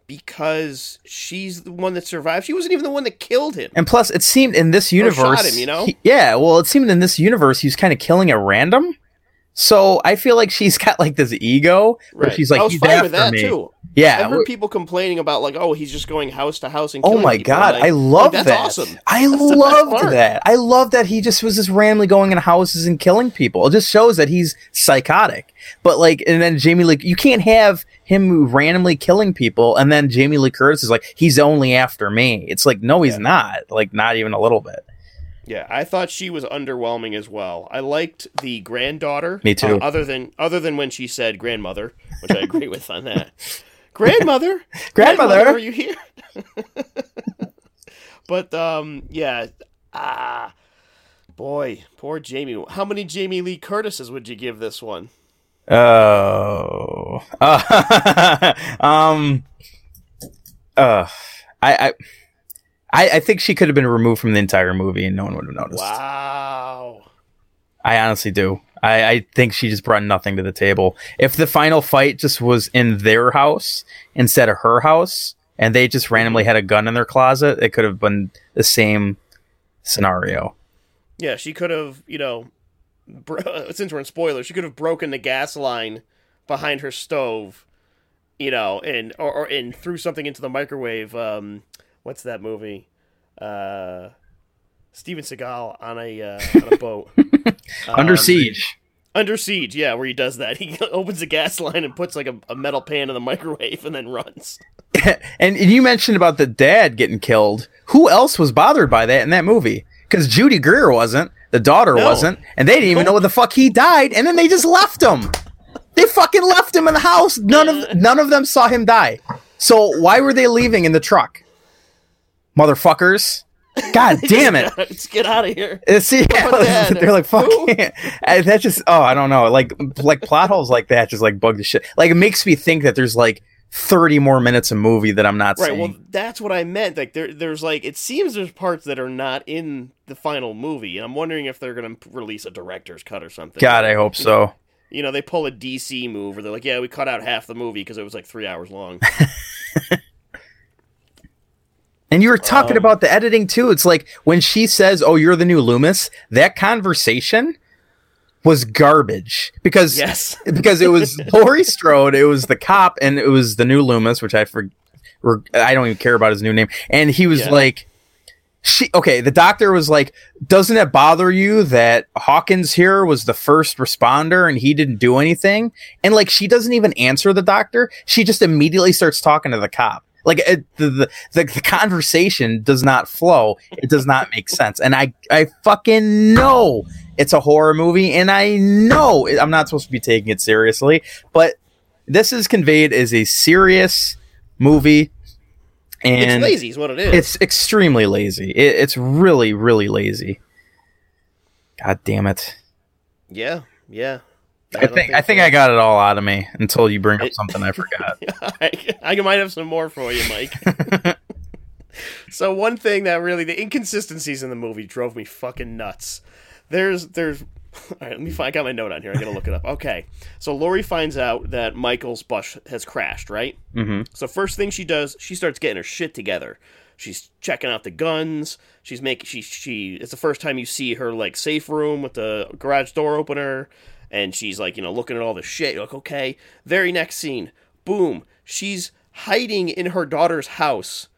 because she's the one that survived. She wasn't even the one that killed him. And plus, it seemed in this universe, shot him, you know? he- yeah. Well, it seemed in this universe he was kind of killing at random. So I feel like she's got like this ego where Right. she's like, I was he's fine after with that me. too. Yeah. I've heard people complaining about like, oh, he's just going house to house and. Oh my people. god, Like, I love like, that's that. awesome. I loved that. I love that he just was just randomly going in houses and killing people. It just shows that he's psychotic. But like, and then Jamie Lee, you can't have him randomly killing people, and then Jamie Lee Curtis is like, he's only after me. It's like, no, he's Yeah. not. Like, not even a little bit. Yeah, I thought she was underwhelming as well. I liked the granddaughter. Me too. uh, other than other than when she said grandmother, which I agree with on that. Grandmother, Grandmother. are you here? but um, yeah, ah, boy, poor Jamie. How many Jamie Lee Curtises would you give this one? Oh, uh, um, uh, I, I, I, I think she could have been removed from the entire movie, and no one would have noticed. Wow. I honestly do. I, I think she just brought nothing to the table. If the final fight just was in their house instead of her house, and they just randomly had a gun in their closet, it could have been the same scenario. Yeah, she could have, you know, bro- since we're in spoilers, she could have broken the gas line behind her stove, you know, and or, or and threw something into the microwave. Um, what's that movie? Uh, Steven Seagal on a uh, on a boat. Under Um, siege. Under siege, yeah, where he does that. He opens a gas line and puts like a, a metal pan in the microwave and then runs. and, and you mentioned about the dad getting killed. Who else was bothered by that in that movie? Because Judy Greer wasn't, the daughter No. wasn't, and they didn't even know what the fuck he died, and then they just left him. They fucking left him in the house. None of none of them saw him die. So why were they leaving in the truck? Motherfuckers. God damn it. Let's get out of here. Uh, See, that. they're like, fuck. And that just, oh, I don't know. Like, like plot holes like that just like bug the shit. Like, it makes me think that there's like 30 more minutes of movie that I'm not Right. seeing. Well, that's what I meant. Like there, there's like it seems there's parts that are not in the final movie, and I'm wondering if they're gonna release a director's cut or something. God, I hope so. You know, they pull a DC move, where they're like, "Yeah, we cut out half the movie because it was like three hours long." And you were talking Um, about the editing too. It's like when she says, "Oh, you're the new Loomis," that conversation was garbage because yes. because it was Laurie Strode, it was the cop, and it was the new Loomis, which I for, or I don't even care about his new name. And he was Yeah. like, "She okay." The doctor was like, "Doesn't it bother you that Hawkins here was the first responder and he didn't do anything?" And like, she doesn't even answer the doctor. She just immediately starts talking to the cop. Like it, the, the the the conversation does not flow. It does not make sense. And I I fucking know it's a horror movie, and I know it- I'm not supposed to be taking it seriously, but this is conveyed as a serious movie, and it's lazy, is what it is. it's extremely lazy. It, it's really, really lazy. God damn it! yeah, yeah. I, think I think I got it all out of me until you bring up something I forgot. I, I might have some more for you, Mike. so one thing that really the inconsistencies in the movie drove me fucking nuts. There's there's all right, let me find I got my note on here. I gotta look it up. Okay. So Laurie finds out that Michael's bus has crashed, right? hmm So first thing she does, she starts getting her shit together. She's checking out the guns. She's making she she. It's the first time you see her like safe room with the garage door opener, and she's like you know looking at all the shit. You're like okay. Very next scene, boom. She's hiding in her daughter's house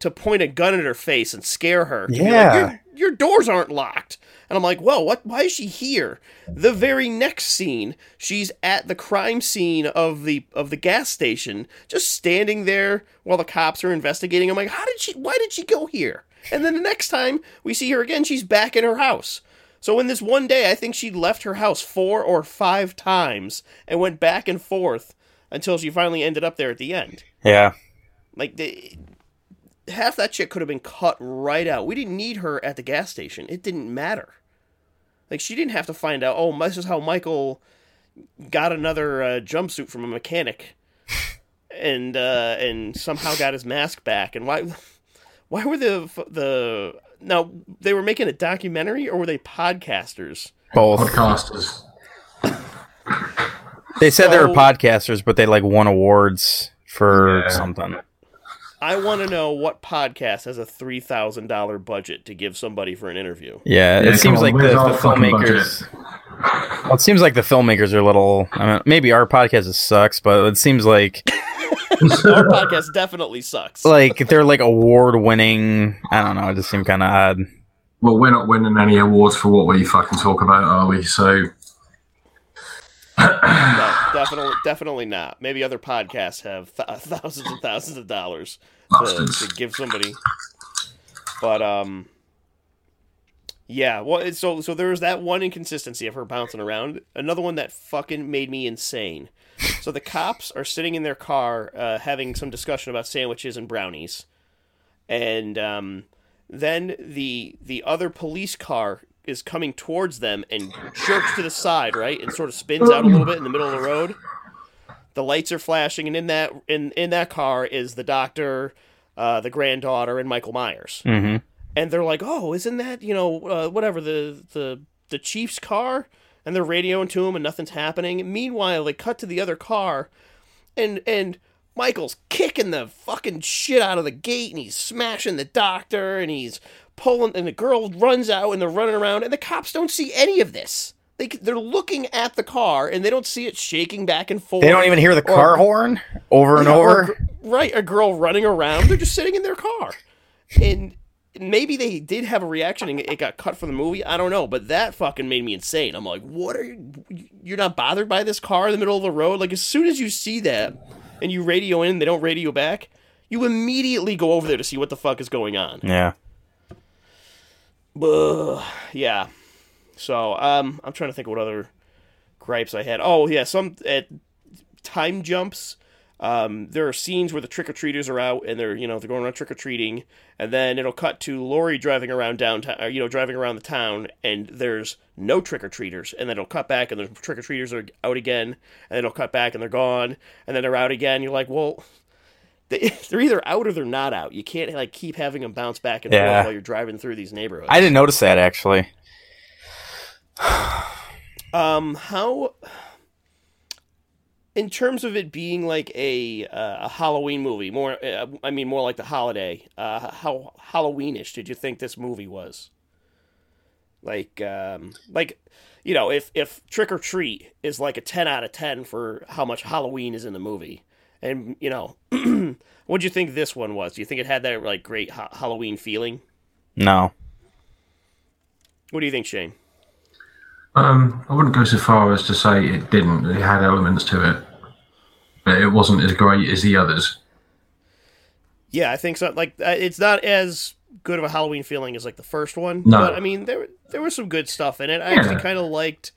to point a gun at her face and scare her. be like, Yeah. your, your doors aren't locked. And I'm like, whoa, what? Why is she here? The very next scene, she's at the crime scene of the of the gas station, just standing there while the cops are investigating. I'm like, how did she? Why did she go here? And then the next time we see her again, she's back in her house. So in this one day, I think she left her house four or five times and went back and forth until she finally ended up there at the end. Yeah, Like the, half that shit could have been cut right out. We didn't need her at the gas station. It didn't matter. Like she didn't have to find out. Oh, this is how Michael got another uh, jumpsuit from a mechanic, and uh, and somehow got his mask back. And why? Why were the the now they were making a documentary or were they podcasters? both. Podcasters. They said they were podcasters, but they like won awards for Yeah. something. I want to know what podcast has a three thousand dollar budget to give somebody for an interview. Yeah, Yeah, it seems on, like the, the filmmakers. Well, it seems like the filmmakers are a little. I mean, maybe our podcast is sucks, but it seems like Our podcast definitely sucks. like they're like award winning. I don't know. It just seemed kind of odd. Well, we're not winning any awards for what we fucking talk about, are we? So No, definitely, definitely not. Maybe other podcasts have th- thousands and thousands of dollars to, to give somebody. But um, yeah. Well, so so there was that one inconsistency of her bouncing around. Another one that fucking made me insane. So the cops are sitting in their car uh, having some discussion about sandwiches and brownies, and um, then the the other police car is coming towards them and jerks to the side, right, and sort of spins out a little bit in the middle of the road. The lights are flashing, and in that in in that car is the doctor, uh, the granddaughter, and Michael Myers. hmm And they're like, "Oh, isn't that you know uh, whatever the the the chief's car?" And they're radioing to him, and nothing's happening. Meanwhile, they cut to the other car, and and Michael's kicking the fucking shit out of the gate, and he's smashing the doctor, and he's pulling, and the girl runs out, and they're running around, and the cops don't see any of this. They they're looking at the car, and they don't see it shaking back and forth. They don't even hear the Or- car horn over and or over. gr- right, a girl running around. They're just sitting in their car, and maybe they did have a reaction and it got cut from the movie. I don't know, but that fucking made me insane. I'm like, what are you? You're not bothered by this car in the middle of the road? Like as soon as you see that and you radio in, they don't radio back. You immediately go over there to see what the fuck is going on. Yeah. Ugh, yeah. So, um, I'm trying to think of what other gripes I had. Oh, yeah, some at time jumps. um, there are scenes where the trick or treaters are out and they're you know they're going around trick or treating, and then it'll cut to Laurie driving around downtown, or, you know, driving around the town, and there's no trick or treaters, and then it'll cut back and the trick or treaters are out again, and then it'll cut back and they're gone, and then they're out again. You're like, well. They- They're either out or they're not out. You can't like keep having them bounce back and Yeah. forth while you're driving through these neighborhoods. I didn't notice that actually. Um, how, in terms of it being like a uh, a Halloween movie, more uh, I mean more like the holiday. Uh, how Halloweenish did you think this movie was? Like, um, like, you know, if if Trick or Treat is like a ten out of ten for how much Halloween is in the movie, and you know, what do you think this one was? Do you think it had that like great ha- Halloween feeling? No. What do you think, Shane? Um, I wouldn't go so far as to say it didn't. It had elements to it, but it wasn't as great as the others. Yeah, I think so. Like, uh, it's not as good of a Halloween feeling as like the first one. No. but I mean, there there was some good stuff in it. I actually kind of liked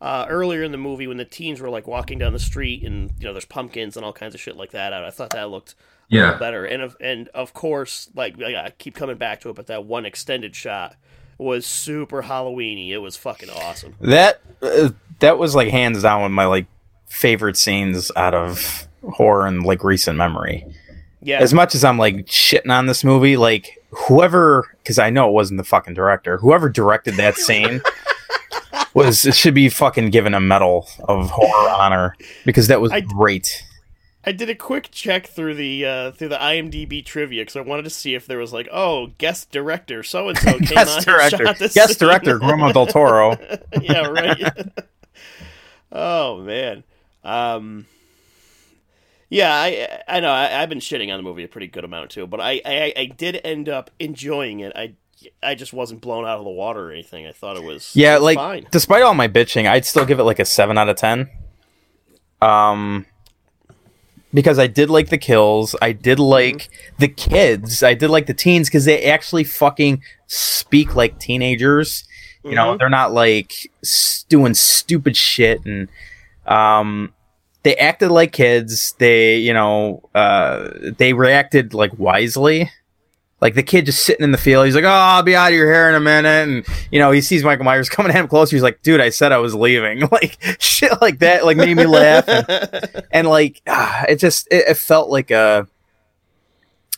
uh, earlier in the movie when the teens were like walking down the street and you know there's pumpkins and all kinds of shit like that out. I thought that looked Yeah, better. And of and of course, like I keep coming back to it, but that one extended shot was super Halloweeny. It was fucking awesome. That uh, that was like hands down one of my like favorite scenes out of horror in like recent memory. Yeah, As much as I'm like shitting on this movie, like whoever, because I know it wasn't the fucking director, whoever directed that scene was it should be fucking given a medal of horror honor because that was I- great. I did a quick check through the uh, through the IMDb trivia because I wanted to see if there was like, oh, guest director so and so came on Guest and director, shot this guest scene. director Guillermo del Toro. yeah, right. oh man. Um, yeah, I I know I, I've been shitting on the movie a pretty good amount too, but I, I I did end up enjoying it. I I just wasn't blown out of the water or anything. I thought it was Yeah, it was like fine. despite all my bitching, I'd still give it like a seven out of ten. Um, because I did like the kills, I did like the kids, I did like the teens because they actually fucking speak like teenagers. You know, Mhm. they're not like doing stupid shit and um. They acted like kids. They, you know, uh, they reacted like wisely. Like the kid just sitting in the field, he's like, "Oh, I'll be out of your hair in a minute," and you know he sees Michael Myers coming at him closer. He's like, "Dude, I said I was leaving." Like shit like that, like made me laugh, and, and like ah, it just it, it felt like a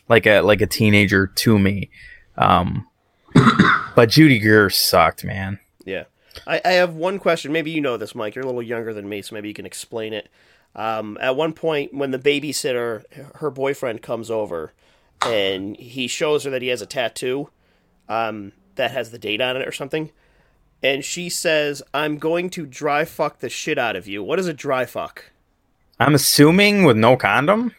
like a like a teenager to me. Um, but Judy Greer sucked, man. Yeah. I, I have one question. Maybe you know this, Mike. You're a little younger than me, so maybe you can explain it. Um, at one point, when the babysitter, her boyfriend, comes over and he shows her that he has a tattoo um, that has the date on it or something, and she says, I'm going to dry fuck the shit out of you. What is a dry fuck? I'm assuming with no condom.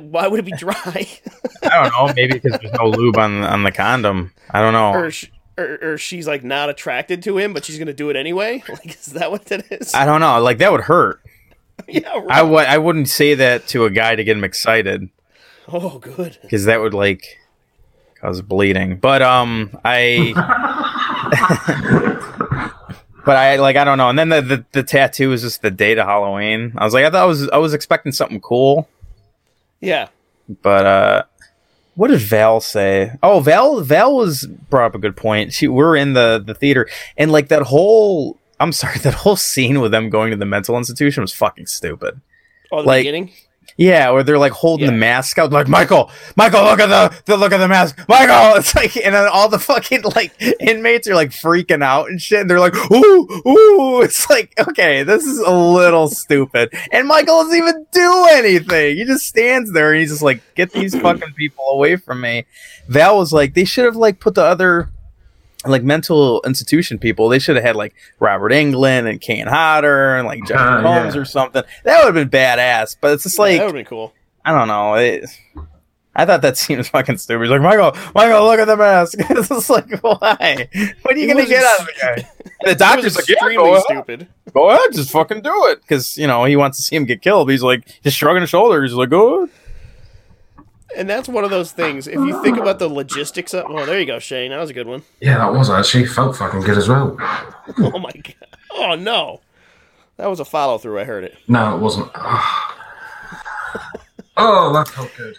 Why would it be dry? I don't know, maybe because there's no lube on on the condom. I don't know. or, sh- or, or she's like not attracted to him, but she's going to do it anyway? Like, is that what that is? I don't know. Like that would hurt. yeah, right. I w- I wouldn't say that to a guy to get him excited oh, good. because that would like cause bleeding. But um, I. but I like I don't know. And then the, the the tattoo was just the date of Halloween. I was like I thought I was I was expecting something cool, Yeah. but uh. What did Val say? Oh, Val Val was brought up a good point. She we're in the the theater and like that whole I'm sorry, that whole scene with them going to the mental institution was fucking stupid. Oh, the Like- beginning? Yeah, where they're like holding Yeah. the mask out, like Michael, Michael, look at the, the look at the mask, Michael. It's like, and then all the fucking like inmates are like freaking out and shit. And they're like, ooh, ooh. It's like, okay, this is a little stupid. And Michael doesn't even do anything. He just stands there and he's just like, get these fucking people away from me. Val was like, they should have like put the other like mental institution people. They should have had like Robert Englund and Kane Hodder and like Jeffrey Uh, Holmes yeah. or something. That would have been badass. But it's just Yeah, like that would have been cool. I don't know. It, I thought that scene was fucking stupid. He's like, Michael, Michael, look at the mask. it's just like, why? What are you It gonna was get out of the guy? And the doctor's was like, yeah, extremely go ahead, stupid. go ahead, just fucking do it, because you know he wants to see him get killed. But he's like, just shrugging his shoulders. He's like, go ahead. And that's one of those things. If you think about the logistics of, oh, there you go, Shane. That was a good one. Yeah, that was actually felt fucking good as well. Oh my god. Oh no. That was a follow through. I heard it. No, it wasn't. Ah. oh, that felt good.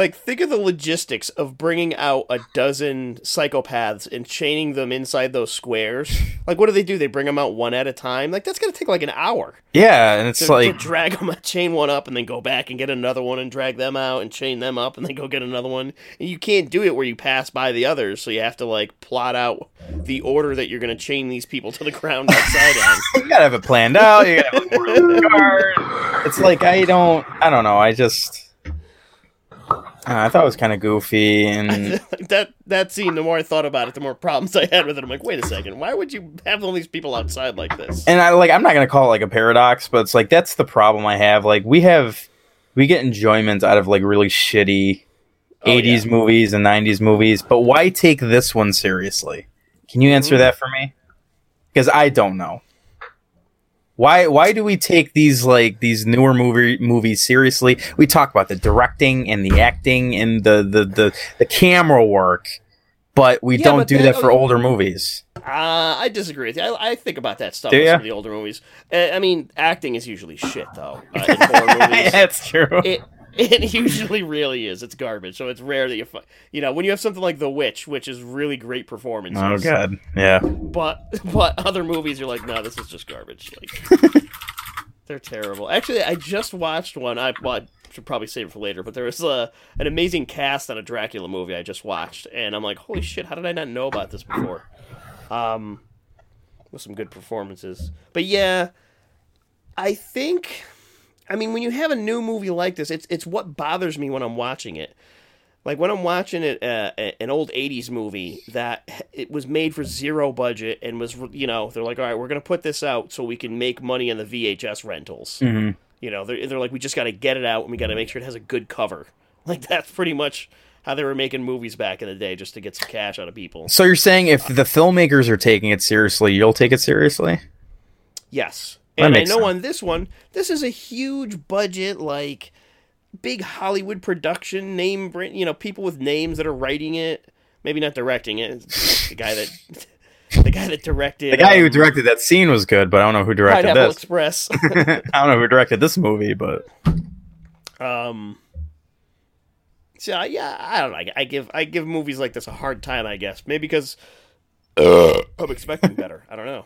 Like, think of the logistics of bringing out a dozen psychopaths and chaining them inside those squares. Like, what do they do? They bring them out one at a time. Like, that's gonna take like an hour. Yeah, and it's to, like to drag them, chain one up, and then go back and get another one and drag them out and chain them up and then go get another one. And you can't do it where you pass by the others, so you have to like plot out the order that you're going to chain these people to the ground outside on. you gotta have it planned out. You gotta have a guard. It's like I don't, I don't know. I just, I thought it was kind of goofy, and that that scene, the more I thought about it, the more problems I had with it. I'm like, wait a second, why would you have all these people outside like this? and I like, I'm not gonna call it like a paradox, but it's like that's the problem I have. Like we have, we get enjoyment out of like really shitty. Oh, 80s yeah. movies and 90s movies, but why take this one seriously? Can you answer Mhm. that for me? Because I don't know. Why why do we take these like these newer movie movies seriously? We talk about the directing and the acting and the the the, the camera work, but we Yeah, don't but do that- that for older movies. Uh, I disagree with you. I, I think about that stuff in some of the older movies. Uh, I mean, acting is usually shit, though. Uh. That's true. it it usually really is. It's garbage. So it's rare that you, fi- you know, when you have something like The Witch, which is really great performances. Oh god, yeah. But but other movies, you're like, no, this is just garbage. Like they're terrible. Actually, I just watched one. I, well, I should probably save it for later. But there was a, an amazing cast on a Dracula movie I just watched, and I'm like, holy shit, how did I not know about this before? Um, with some good performances. But yeah, I think. I mean, when you have a new movie like this, it's it's what bothers me when I'm watching it. Like when I'm watching it, uh, an old '80s movie that it was made for zero budget and was, you know, they're like, all right, we're gonna put this out so we can make money on the VHS rentals. hmm You know, they're they're like, we just got to get it out and we got to make sure it has a good cover. Like that's pretty much how they were making movies back in the day, just to get some cash out of people. So you're saying if the filmmakers are taking it seriously, you'll take it seriously? Yes. And I know sense. on this one, this is a huge budget, like big Hollywood production, name brand, you know, people with names that are writing it, maybe not directing it. The guy that the guy that directed The guy who um, directed that scene was good, but I don't know who directed Pineapple this. Express. I don't know who directed this movie, but um so yeah, I don't know. I, I give I give movies like this a hard time, I guess. Maybe because I'm expecting better. I don't know.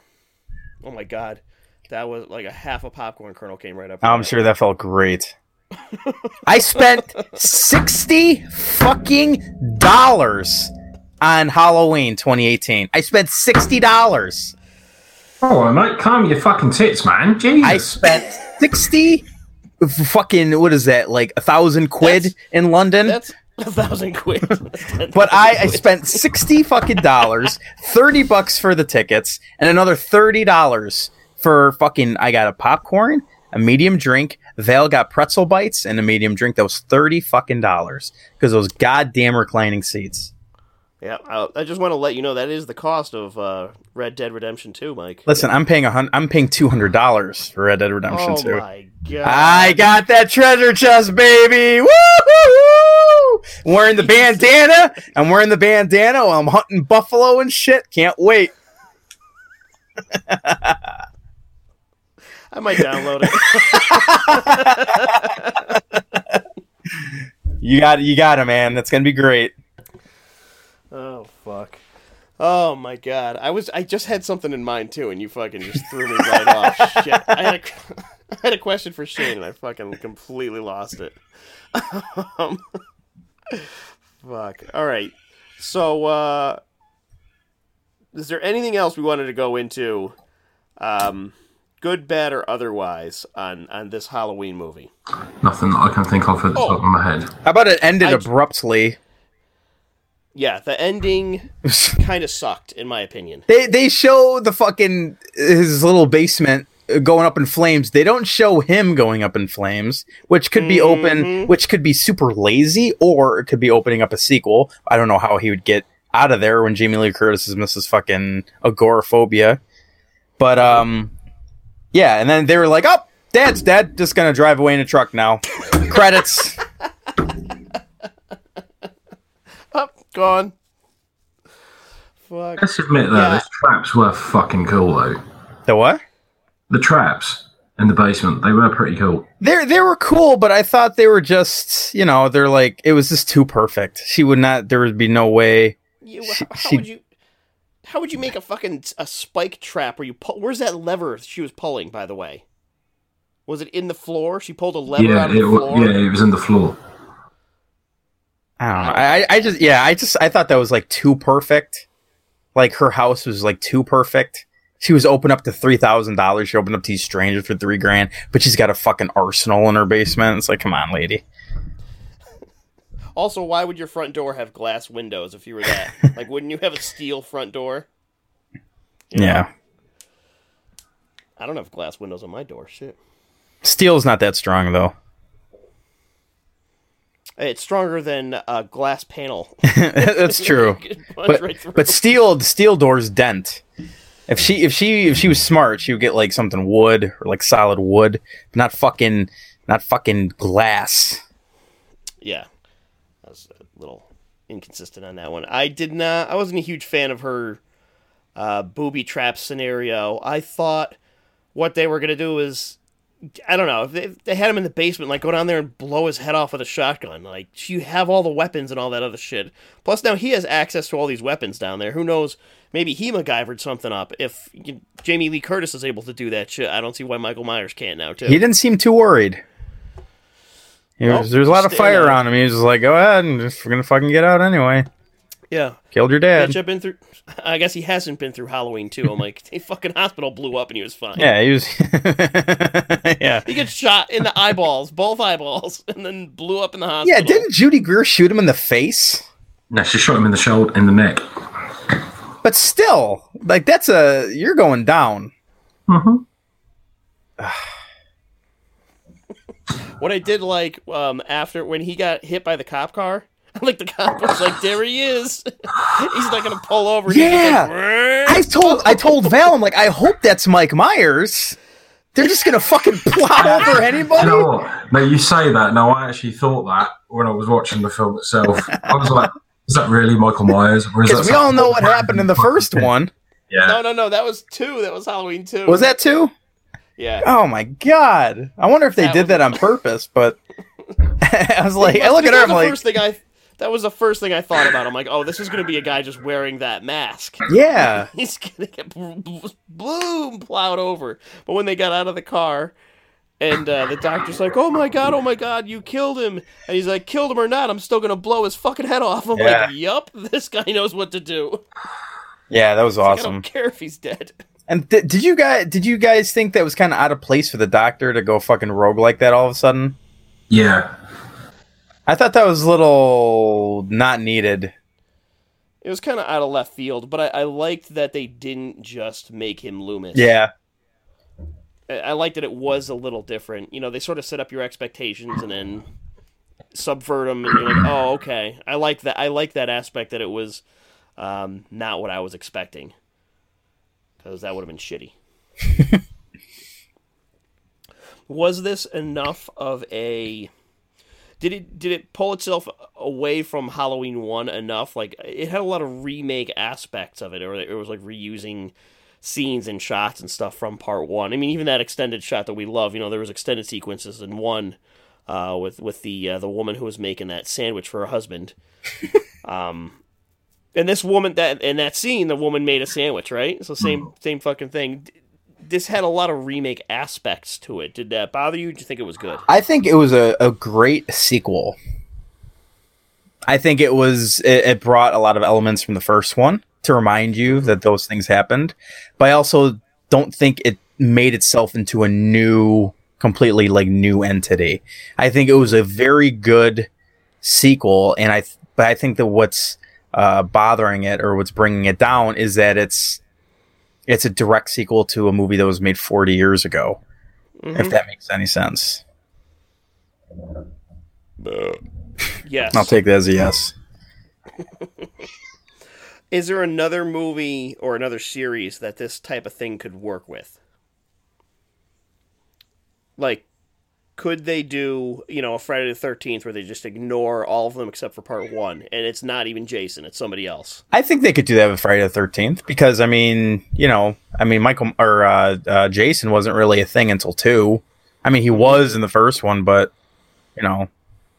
Oh my god. That was like a half a popcorn kernel came right up. I'm sure that felt great. I spent sixty fucking dollars on Halloween 2018. I spent sixty dollars. Oh, mate, calm your fucking tits, man. Jesus. I spent sixty fucking what is that like a thousand quid That's- in London? That's a thousand quid. But I, I spent sixty fucking dollars, thirty bucks for the tickets, and another thirty dollars for fucking. I got a popcorn, a medium drink. Val got pretzel bites and a medium drink. That was thirty fucking dollars because those goddamn reclining seats. Yeah, I, I just want to let you know that is the cost of uh, Red Dead Redemption 2, Mike. Listen, I'm paying a hun- I'm paying two hundred dollars for Red Dead Redemption oh Two. my god! I got that treasure chest, baby! Woo! Wearing the bandana. I'm wearing the bandana while I'm hunting buffalo and shit. Can't wait. I might download it. You got you got it, man. That's gonna be great. oh fuck! Oh my god! I was I just had something in mind too, and you fucking just threw me right off. Shit! I had a I had a question for Shane, and I fucking completely lost it. um, fuck. All right. So, uh, is there anything else we wanted to go into? Um, good, bad, or otherwise on on this Halloween movie? Nothing that I can think of at the Oh. top of my head. How about it ended I- abruptly? Yeah, the ending kind of sucked, in my opinion. They they show the fucking his little basement uh, going up in flames. They don't show him going up in flames, which could be open, Mhm. which could be super lazy, or it could be opening up a sequel. I don't know how he would get out of there when Jamie Lee Curtis is Mrs. fucking agoraphobia. But um, yeah, and then they were like, "Oh, Dad's dead. Just gonna drive away in a truck now." Credits. Oh, Up, gone. Fuck. Let's admit though, Yeah. this trap's were fucking cool though. The what? the traps in the basement, they were pretty cool. They they were cool, but I thought they were just you know they're like it was just too perfect. She would not. There would be no way. You, She- how, how she- would you? How would you make a fucking a spike trap where you pull? Where's that lever she was pulling? By the way, was it in the floor? She pulled a lever yeah, out of it, the wa- floor. yeah, it was in the floor. I don't know. I I just yeah I just I thought that was like too perfect. Like her house was like too perfect. She was open up to three thousand dollars. She opened up to these strangers for three grand, but she's got a fucking arsenal in her basement. It's like, come on, lady. Also, why would your front door have glass windows if you were that? like, wouldn't you have a steel front door? You know? Yeah, I don't have glass windows on my door. Shit. steel's not that strong though. It's stronger than a glass panel. That's true. You could punch but right but steel steel doors dent. If she if she if she was smart, she would get like something wood or like solid wood, not fucking not fucking glass. yeah, I was a little inconsistent on that one. I did not. I wasn't a huge fan of her uh, booby trap scenario. I thought what they were gonna do is. I don't know if they, if they had him in the basement, like go down there and blow his head off with a shotgun. Like you have all the weapons and all that other shit. Plus now he has access to all these weapons down there. Who knows? Maybe he MacGyvered something up. If you, Jamie Lee Curtis is able to do that shit, I don't see why Michael Myers can't now too. He didn't seem too worried. He was, Nope, there's a lot of fire there. on him. He was just like, "Go ahead, and just, we're gonna fucking get out anyway." yeah, Killed your dad. Bitch, I've been through. I guess he hasn't been through Halloween too. I'm like, the fucking hospital blew up and he was fine. Yeah, he was. yeah, He gets shot in the eyeballs, both eyeballs, and then blew up in the hospital. yeah. Didn't Judy Greer shoot him in the face? No, she shot him in the shoulder, in the neck. But still, like that's a you're going down. hmm What I did like um, after when he got hit by the cop car, like the cop was like, "There he is." He's not gonna pull over. Yeah. like, I told I told Val, I'm like, I hope that's Mike Myers. They're just gonna fucking plow over anybody. You know what? No, you say that. No, I actually thought that when I was watching the film itself. I was like, is that really Michael Myers? Because we all know what happened in the first one. Yeah. No, no, no. That was two. That was Halloween two. Was that too? Yeah. Oh my god! I wonder if they That did was- that on purpose. But I was like, I look at That her, was I'm the like, first thing I. That was the first thing I thought about. I'm like, oh, this is gonna be a guy just wearing that mask. yeah, He's gonna get bl- bl- boom plowed over. But when they got out of the car, and uh, the doctor's like, "Oh my god, oh my god, you killed him!" And he's like, "Killed him or not, I'm still gonna blow his fucking head off." I'm Yeah. like, "Yup, this guy knows what to do. yeah, that was Like, I awesome. don't care if he's dead." And th- did you guys did you guys think that was kind of out of place for the doctor to go fucking rogue like that all of a sudden? Yeah. I thought that was a little not needed. It was kind of out of left field, but I, I liked that they didn't just make him Loomis. Yeah, I, I liked that it was a little different. You know, they sort of set up your expectations and then subvert them, and you're like, "Oh, okay." I like that. I like that aspect that it was um, not what I was expecting, because that would have been shitty. was this enough of a? Did it did it pull itself away from Halloween one enough? Like it had a lot of remake aspects of it, or it was like reusing scenes and shots and stuff from part one. I mean, even that extended shot that we love. You know, there was extended sequences in one uh, with with the uh, the woman who was making that sandwich for her husband. um, and this woman that in that scene, the woman made a sandwich, right? So same mm-hmm. same fucking thing. This had a lot of remake aspects to it. Did that bother you? Did you think it was good? I think it was a, a great sequel. I think it was it, it brought a lot of elements from the first one to remind you that those things happened, but I also don't think it made itself into a new, completely like new entity. I think it was a very good sequel, and I th- but I think that what's uh, bothering it or what's bringing it down is that it's it's a direct sequel to a movie that was made 40 years ago. If that makes any sense. Yes. I'll take that as a yes. Is there another movie or another series that this type of thing could work with? Like, could they do you know a Friday the Thirteenth where they just ignore all of them except for part one, and it's not even Jason, it's somebody else? I think they could do that with Friday the Thirteenth because I mean, you know, I mean, Michael or uh, uh, Jason wasn't really a thing until two. I mean, he was in the first one, but you know,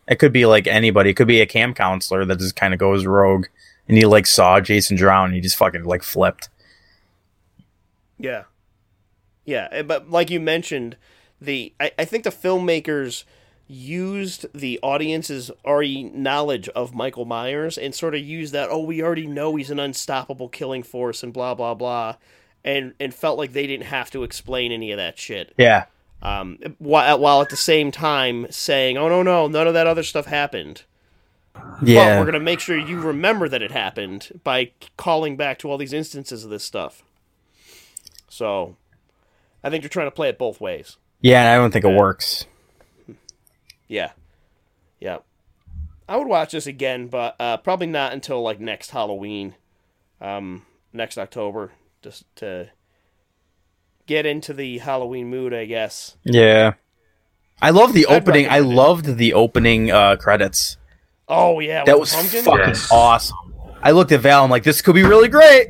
it could be like anybody. It could be a camp counselor that just kind of goes rogue, and he like saw Jason drown, and he just fucking like flipped. Yeah, yeah, eh, but like you mentioned, the I, I think the filmmakers used the audience's already knowledge of Michael Myers and sort of used that. Oh, we already know he's an unstoppable killing force and blah blah blah, and and felt like they didn't have to explain any of that shit. Yeah, um, while, while at the same time saying, "Oh no, no, none of that other stuff happened." yeah. But we're gonna make sure you remember that it happened by calling back to all these instances of this stuff. So, I think you're trying to play it both ways. Yeah, and I don't think it works. Yeah, yeah. I would watch this again, but uh, probably not until like next Halloween, um, next October, just to get into the Halloween mood, I guess. Yeah, I love the I'd opening. I recommend it. loved the opening uh, credits. Oh yeah, That was pumpkin. fucking Yes. awesome. I looked at Val. I'm like, this could be really great.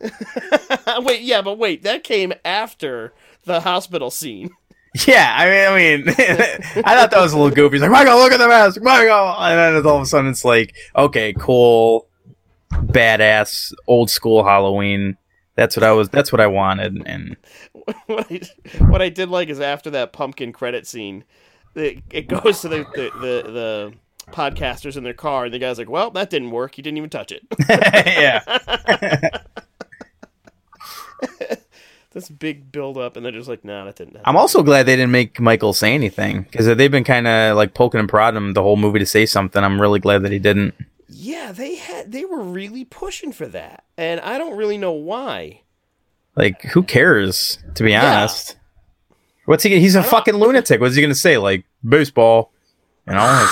wait, yeah, but wait, that came after the hospital scene. Yeah, I mean, I mean, I thought that was a little goofy. He's like, Michael, look at the mask, Michael, and then all of a sudden it's like, okay, cool, badass, old school Halloween. That's what I was. That's what I wanted, and what I what I did like is after that pumpkin credit scene, it, it goes to the, the the the podcasters in their car, and the guy's like, "Well, that didn't work. You didn't even touch it." yeah, this big build up, and they're just like, "No, that didn't." Happen. I'm also glad they didn't make Michael say anything because they've been kind of like poking and prodding him the whole movie to say something. I'm really glad that he didn't. yeah, they had they were really pushing for that, and I don't really know why. Like, who cares? To be Yeah. honest, what's he? He's a fucking lunatic. What's he gonna say? Like baseball, you know?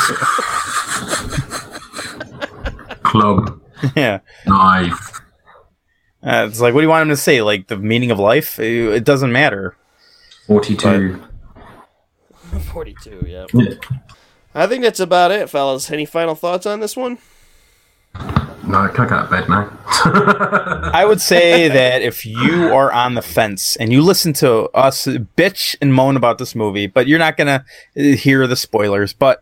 Club, yeah. knife. Uh, it's like, what do you want him to say? Like the meaning of life? It, it doesn't matter. 42. Forty two, yeah. Yeah. I think that's about it, fellas. Any final thoughts on this one? No, can I get out of bed now? I would say that if you are on the fence and you listen to us bitch and moan about this movie, but you're not gonna uh, hear the spoilers, but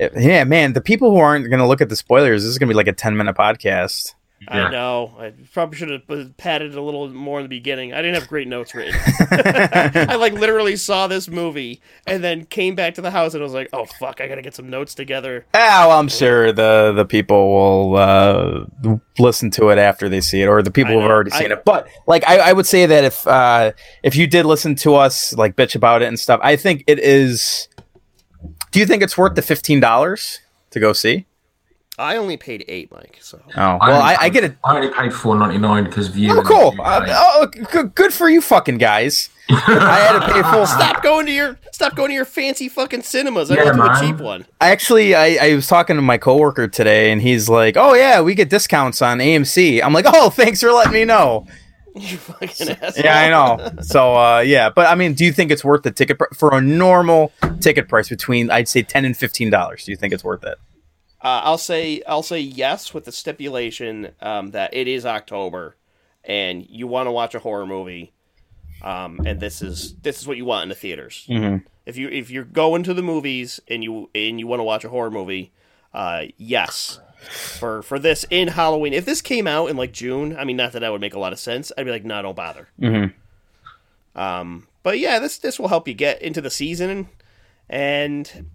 uh, yeah, man, the people who aren't gonna look at the spoilers, this is gonna be like a ten minute podcast. I know. I probably should have padded a little more in the beginning. I didn't have great notes written. I like literally saw this movie and then came back to the house and was like, "Oh fuck, I gotta get some notes together." Well, I'm sure the the people will uh, listen to it after they see it, or the people who've already seen I- it. But like, I, I would say that if uh, if you did listen to us like bitch about it and stuff, I think it is. Do you think it's worth the fifteen dollars to go see? I only paid eight, Mike. So Oh well, I, I get it. I only paid four ninety nine because of you. Oh, cool. Uh, oh, good, good for you, fucking guys. I had to pay full. stop going to your stop going to your fancy fucking cinemas. I Yeah, went to a cheap one. I Actually, I, I was talking to my coworker today, and he's like, "Oh yeah, we get discounts on AMC." I'm like, "Oh, thanks for letting me know." You fucking asshole. Yeah, I know. So uh, yeah, but I mean, do you think it's worth the ticket pr- for a normal ticket price between I'd say ten and fifteen dollars? Do you think it's worth it? Uh, I'll say I'll say yes with the stipulation um, that it is October, and you want to watch a horror movie, um, and this is this is what you want in the theaters. Mhm. If you if you're going to the movies and you and you want to watch a horror movie, uh, yes, for for this in Halloween. If this came out in like June, I mean, not that that would make a lot of sense. I'd be like, no, don't bother. Mhm. Um, but yeah, this this will help you get into the season, and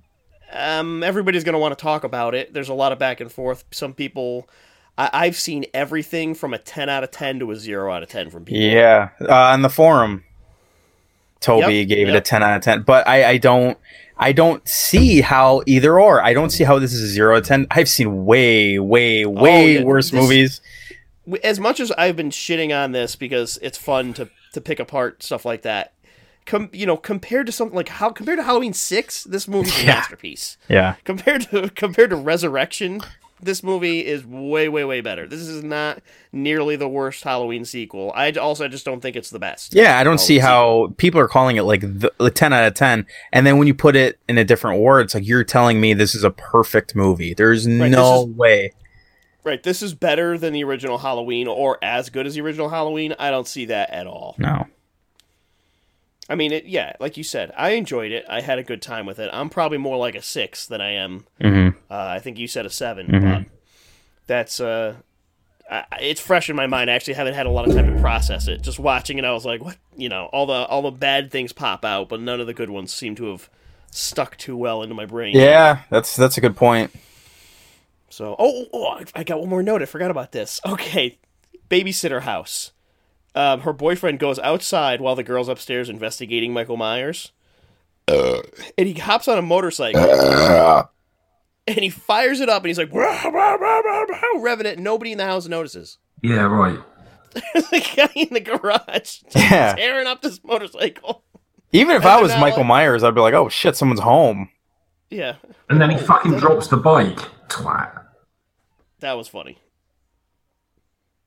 um, everybody's going to want to talk about it. There's a lot of back and forth. Some people, I, I've seen everything from a 10 out of 10 to a 0 out of 10 from people. Yeah, uh, on the forum, Toby Yep, gave it a ten out of ten. But I, I don't, I don't see how either or. I don't see how this is a zero out of ten. I've seen way, way, way Oh, yeah, worse this- movies. As much as I've been shitting on this because it's fun to, to pick apart stuff like that, com- you know, compared to something like how compared to Halloween 6, this movie's a Yeah. masterpiece. Yeah, Compared to compared to Resurrection, this movie is way, way, way better. This is not nearly the worst Halloween sequel. I also just don't think it's the best. Yeah, I don't see Halloween how people are calling it like the, the 10 out of 10. And then when you put it in a different word, it's like you're telling me this is a perfect movie. There's no is- way. Right, this is better than the original Halloween or as good as the original Halloween. I don't see that at all. No. I mean, it, yeah, like you said, I enjoyed it. I had a good time with it. I'm probably more like a six than I am. hmm Uh, I think you said a 7 Mhm. but that's uh, I, it's fresh in my mind. I actually haven't had a lot of time to process it. Just watching it, I was like, what? You know, all the all the bad things pop out, but none of the good ones seem to have stuck too well into my brain. Yeah, that's that's a good point. So, oh, oh, oh, I got one more note. I forgot about this. Okay, babysitter house. Um, her boyfriend goes outside while the girl's upstairs investigating Michael Myers, and he hops on a motorcycle and he fires it up, and he's like, "Rah, rah, rah, rah, rah," revving it. Nobody in the house notices. Yeah, right. the guy in the garage Yeah. tearing up this motorcycle. Even if And I was Michael like- Myers, I'd be like, oh shit, someone's home. Yeah, And then he fucking drops the bike. Twat. that was funny.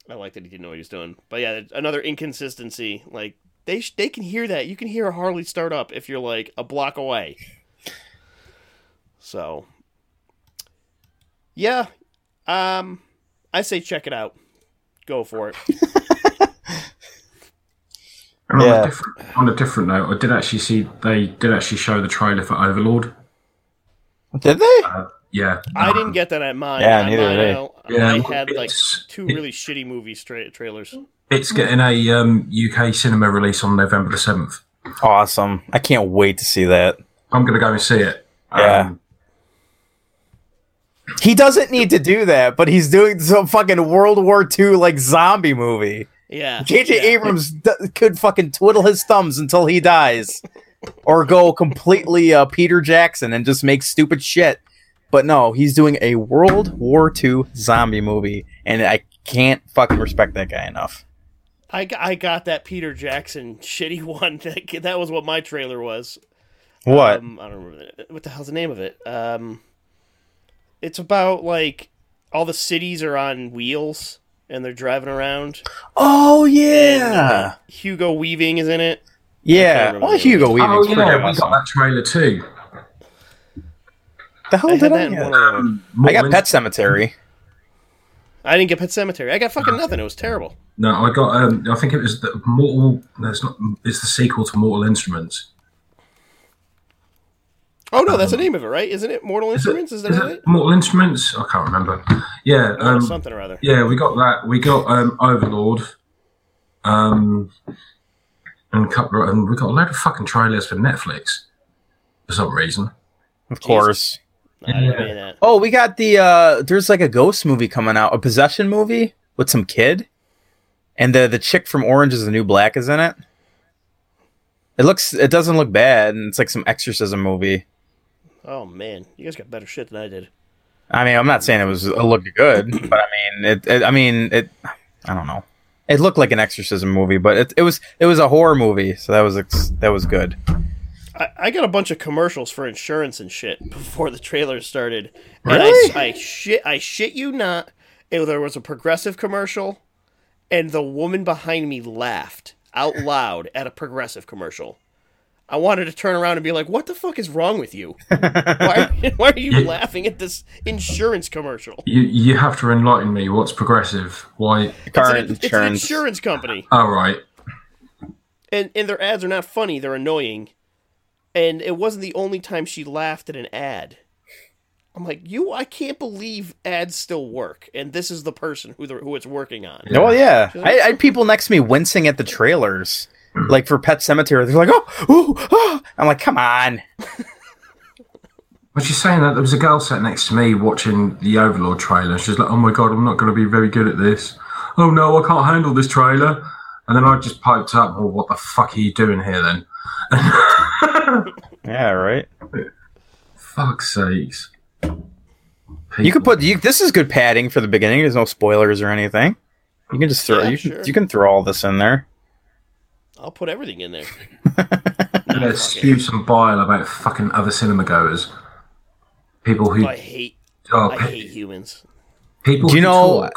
I like that he didn't know what he was doing. But yeah, another inconsistency. Like they sh- they can hear that. You can hear a Harley start up if you're like a block away. So, yeah, um, I say check it out. Go for it. And on, Yeah. a different, on a different note, I did actually see they did actually show the trailer for Overlord. Did they? Uh, yeah, I didn't get that at mine. Yeah, On neither mine, did I, Yeah, I had like it's- two it- really shitty movie stra- trailers. It's getting a um, UK cinema release on November the seventh. Awesome. I can't wait to see that. I'm gonna go and see it. Yeah. Um, He doesn't need to do that, but he's doing some fucking World War II like zombie movie. Yeah, J.J. yeah. Abrams d- could fucking twiddle his thumbs until he dies, or go completely uh, Peter Jackson and just make stupid shit. But no, he's doing a World War II zombie movie, and I can't fucking respect that guy enough. I, I got that Peter Jackson shitty one. That, that was what my trailer was. What? Um, I don't remember the- what the hell's the name of it. Um, it's about like all the cities are on wheels and they're driving around. oh And, yeah, uh, Hugo Weaving is in it. yeah. remember Well, the Hugo oh yeah, we awesome. got that trailer too. The hell I did I that in get? one other one. Um, I got Pet Sematary. I didn't get Pet Sematary. I got fucking nothing. It was terrible. No, I got. Um, I think it was the Mortal. No, it's not. It's the sequel to Mortal Instruments. Oh no, that's the name of it, right? Isn't it Mortal Instruments? Is that Is it? it Mortal Instruments? I can't remember. Yeah, um, something or other. yeah, we got that. We got um, Overlord. Um, and a couple of, and we got a load of fucking trailers for Netflix for some reason. Of course. I didn't mean that. Oh, we got the uh there's like a ghost movie coming out, a possession movie with some kid. And the the chick from Orange is the New Black is in it. It looks it doesn't look bad, and it's like some exorcism movie. Oh man, you guys got better shit than I did. I mean, I'm not saying it was it looked good, but I mean it, it I mean it I don't know. It looked like an exorcism movie, but it, it was it was a horror movie, so that was ex- that was good. I, I got a bunch of commercials for insurance and shit before the trailer started. Really? And I, I shit I shit you not. It, there was a progressive commercial, and the woman behind me laughed out loud at a progressive commercial. I wanted to turn around and be like, "What the fuck is wrong with you? Why, why are you Yeah. laughing at this insurance commercial?" You you have to enlighten me. What's progressive? Why? Car it's, an, it's an insurance. insurance company, Oh right. and and their ads are not funny; they're annoying. And it wasn't the only time she laughed at an ad. I'm like, you, I can't believe ads still work, and this is the person who the, who it's working on. Oh Well, yeah. I, I had people next to me wincing at the trailers, like for Pet Sematary. They're like, "Oh, ooh, ah." I'm like, come on." Was she saying that there was a girl sat next to me watching the Overlord trailer? She's like, "Oh my god, I'm not going to be very good at this. Oh no, I can't handle this trailer." And then I just piped up, "Well, what the fuck are you doing here then?" Yeah, right. Fuck's sakes. You could put you, this is good padding for the beginning. There's no spoilers or anything. You can just throw Yeah, you, can, sure. you can throw all this in there. I'll put everything in there. yeah, spew some bile about fucking other cinema goers. People who I hate, oh, I pe- hate humans. People Do you who know- talk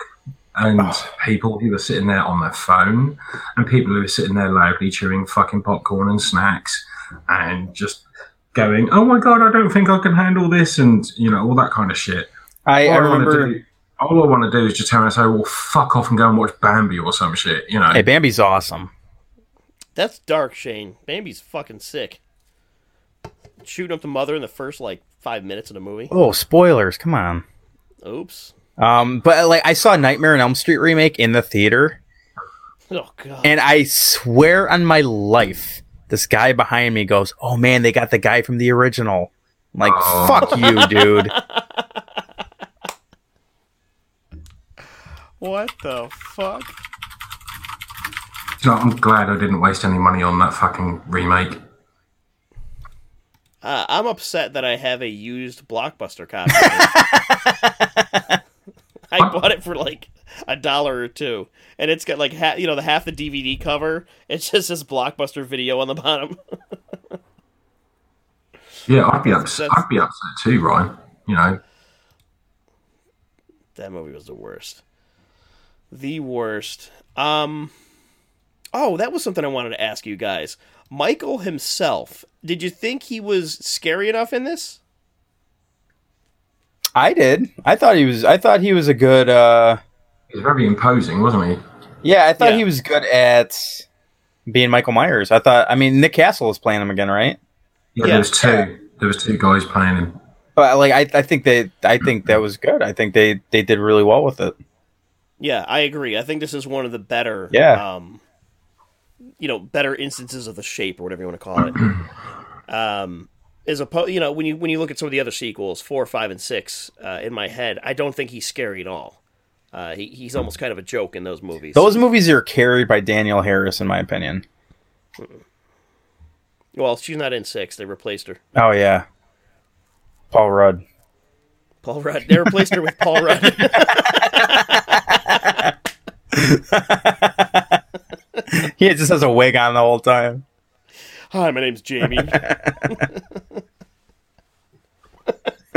and ah. people who are sitting there on their phone and people who are sitting there loudly chewing fucking popcorn and snacks and just going, "Oh my god, I don't think I can handle this," and you know all that kind of shit. I, I All wanna remember. do- all I want to do is just tell them, say, "Well, fuck off and go and watch Bambi or some shit," you know. Hey, Bambi's awesome. That's dark, Shane. Bambi's fucking sick. Shooting up the mother in the first like five minutes of the movie. Oh, spoilers! Come on. Oops. Um, but like I saw Nightmare on Elm Street remake in the theater, Oh god. and I swear on my life, this guy behind me goes, "Oh man, they got the guy from the original." I'm like, Oh. fuck you, dude. what the fuck? So I'm glad I didn't waste any money on that fucking remake. Uh, I'm upset that I have a used blockbuster copy. I bought it for like a dollar or two, and it's got like ha- you know the half the DVD cover. It's just this blockbuster video on the bottom. Yeah, I'd be upset. I'd be upset too, Ryan. You know, that movie was the worst. The worst. Um. Oh, that was something I wanted to ask you guys. Michael himself. Did you think he was scary enough in this? I did. I thought he was. I thought he was a good. uh he's very imposing, wasn't he? Yeah, I thought Yeah. he was good at being Michael Myers. I thought. I mean, Nick Castle is playing him again, right? Yeah, Yeah. there was two. There was two guys playing him. But like, I, I think they. I think that was good. I think they they did really well with it. Yeah, I agree. I think this is one of the better, Yeah. um, you know, better instances of the shape or whatever you want to call it. um, as opposed, you know, when you when you look at some of the other sequels, four, five, and six, uh, in my head, I don't think he's scary at all. Uh, he, he's almost kind of a joke in those movies. Those movies are carried by Danielle Harris, in my opinion. well, she's not in six; they replaced her. Oh yeah, Paul Rudd. Paul Rudd. They replaced her with Paul Rudd. he just has a wig on the whole time. Hi, my name's Jamie.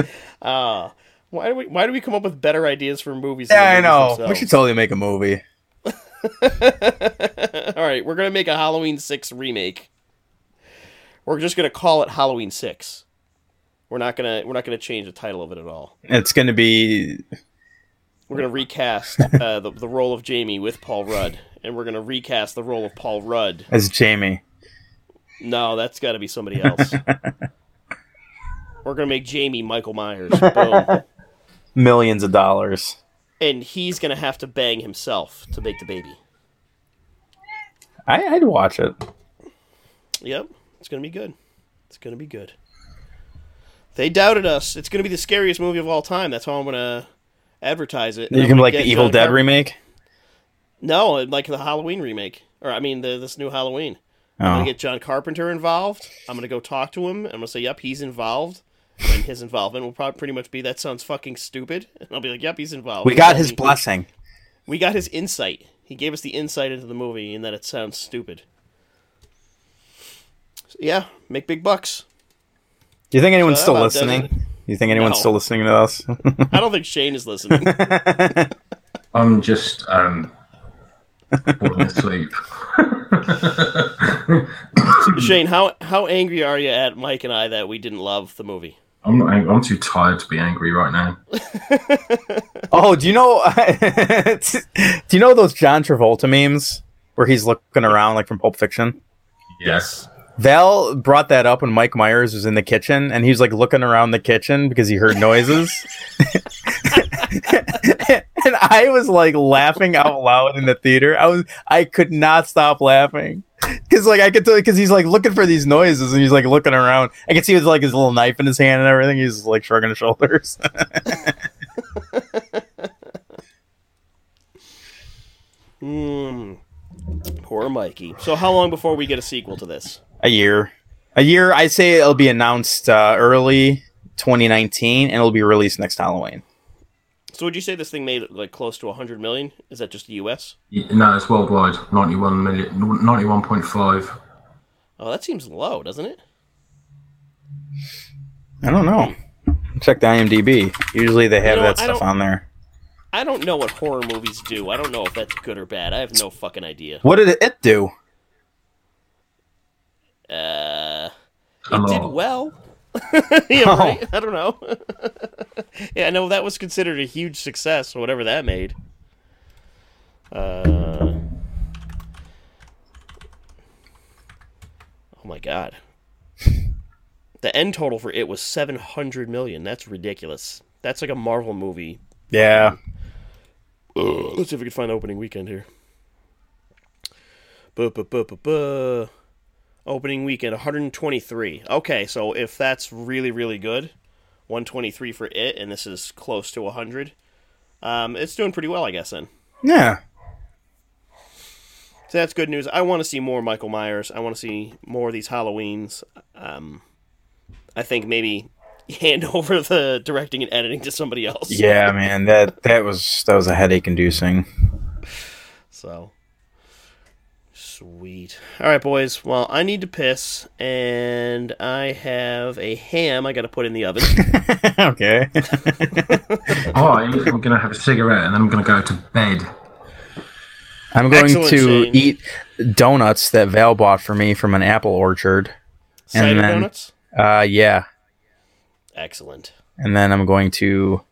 uh, why do we why do we come up with better ideas for movies? Yeah, I know. We should totally make a movie. All right, we're gonna make a Halloween Six remake. We're just gonna call it Halloween Six. We're not gonna we're not gonna change the title of it at all. It's going to be We're gonna recast uh, the the role of Jamie with Paul Rudd, and we're gonna recast the role of Paul Rudd. as Jamie. No, that's got to be somebody else. we're gonna make Jamie Michael Myers. Boom. Millions of dollars. and he's gonna have to bang himself to make the baby. I, I'd watch it. Yep, it's gonna be good. It's gonna be good. They doubted us. It's gonna be the scariest movie of all time. That's how I'm gonna advertise it. You I'm can like the Evil John Dead Carp- remake. No, like the Halloween remake, or I mean the this new Halloween. I'm Oh. gonna get John Carpenter involved. I'm gonna go talk to him. I'm gonna say, "Yep, he's involved." And his involvement will probably pretty much be that sounds fucking stupid. And I'll be like, "Yep, he's involved." We got his blessing. We got his insight. He gave us the insight into the movie and that it sounds stupid. So, yeah, make big bucks. Do you think anyone's So still how does listening? Do you think anyone's No. still listening to us? I don't think Shane is listening. I'm just um, falling asleep. Shane, how how angry are you at Mike and I that we didn't love the movie? I'm not. I'm too tired to be angry right now. oh, do you know? do you know those John Travolta memes where he's looking around like from Pulp Fiction? Yes. Val brought that up when Mike Myers was in the kitchen, and he was like looking around the kitchen because he heard noises. and I was like laughing out loud in the theater. I was, I could not stop laughing because like I could tell because he's like looking for these noises and he's like looking around. I could see with like his little knife in his hand and everything. He's like shrugging his shoulders. Hmm. Poor Mikey. So how long before we get a sequel to this? a year, a year. I'd say it'll be announced uh, early 2019 and it'll be released next Halloween. So would you say this thing made like close to 100 million? Is that just the US? Y- No, it's worldwide. 91 million. 91.5. Oh, that seems low, doesn't it? I don't know. Check the IMDb. Usually they have know, that stuff on there. I don't know what horror movies do. I don't know if that's good or bad. I have no fucking idea. What did it do? Uh, A it did well. yeah, Oh. right? I don't know. yeah, I know that was considered a huge success, whatever that made. Uh, oh my god. The end total for it was 700 million. That's ridiculous. That's like a Marvel movie. Yeah. Let's see if we can find the opening weekend here. Buh, buh, buh, buh, buh. Opening weekend 123. Okay, so if that's really really good, 123 for it, and this is close to 100. Um, it's doing pretty well, I guess. Then Yeah. so that's good news. I want to see more Michael Myers. I want to see more of these Halloweens. Um, I think maybe hand over the directing and editing to somebody else. Yeah, man. That that was that was a headache inducing. So sweet. All right, boys. Well, I need to piss, and I have a ham I got to put in the oven. okay. Oh, I am going to have a cigarette and then I'm going to go to bed. I'm going Excellent, to Shane. eat donuts that Val bought for me from an apple orchard. Cider then- donuts. Uh yeah. Excellent. And then I'm going to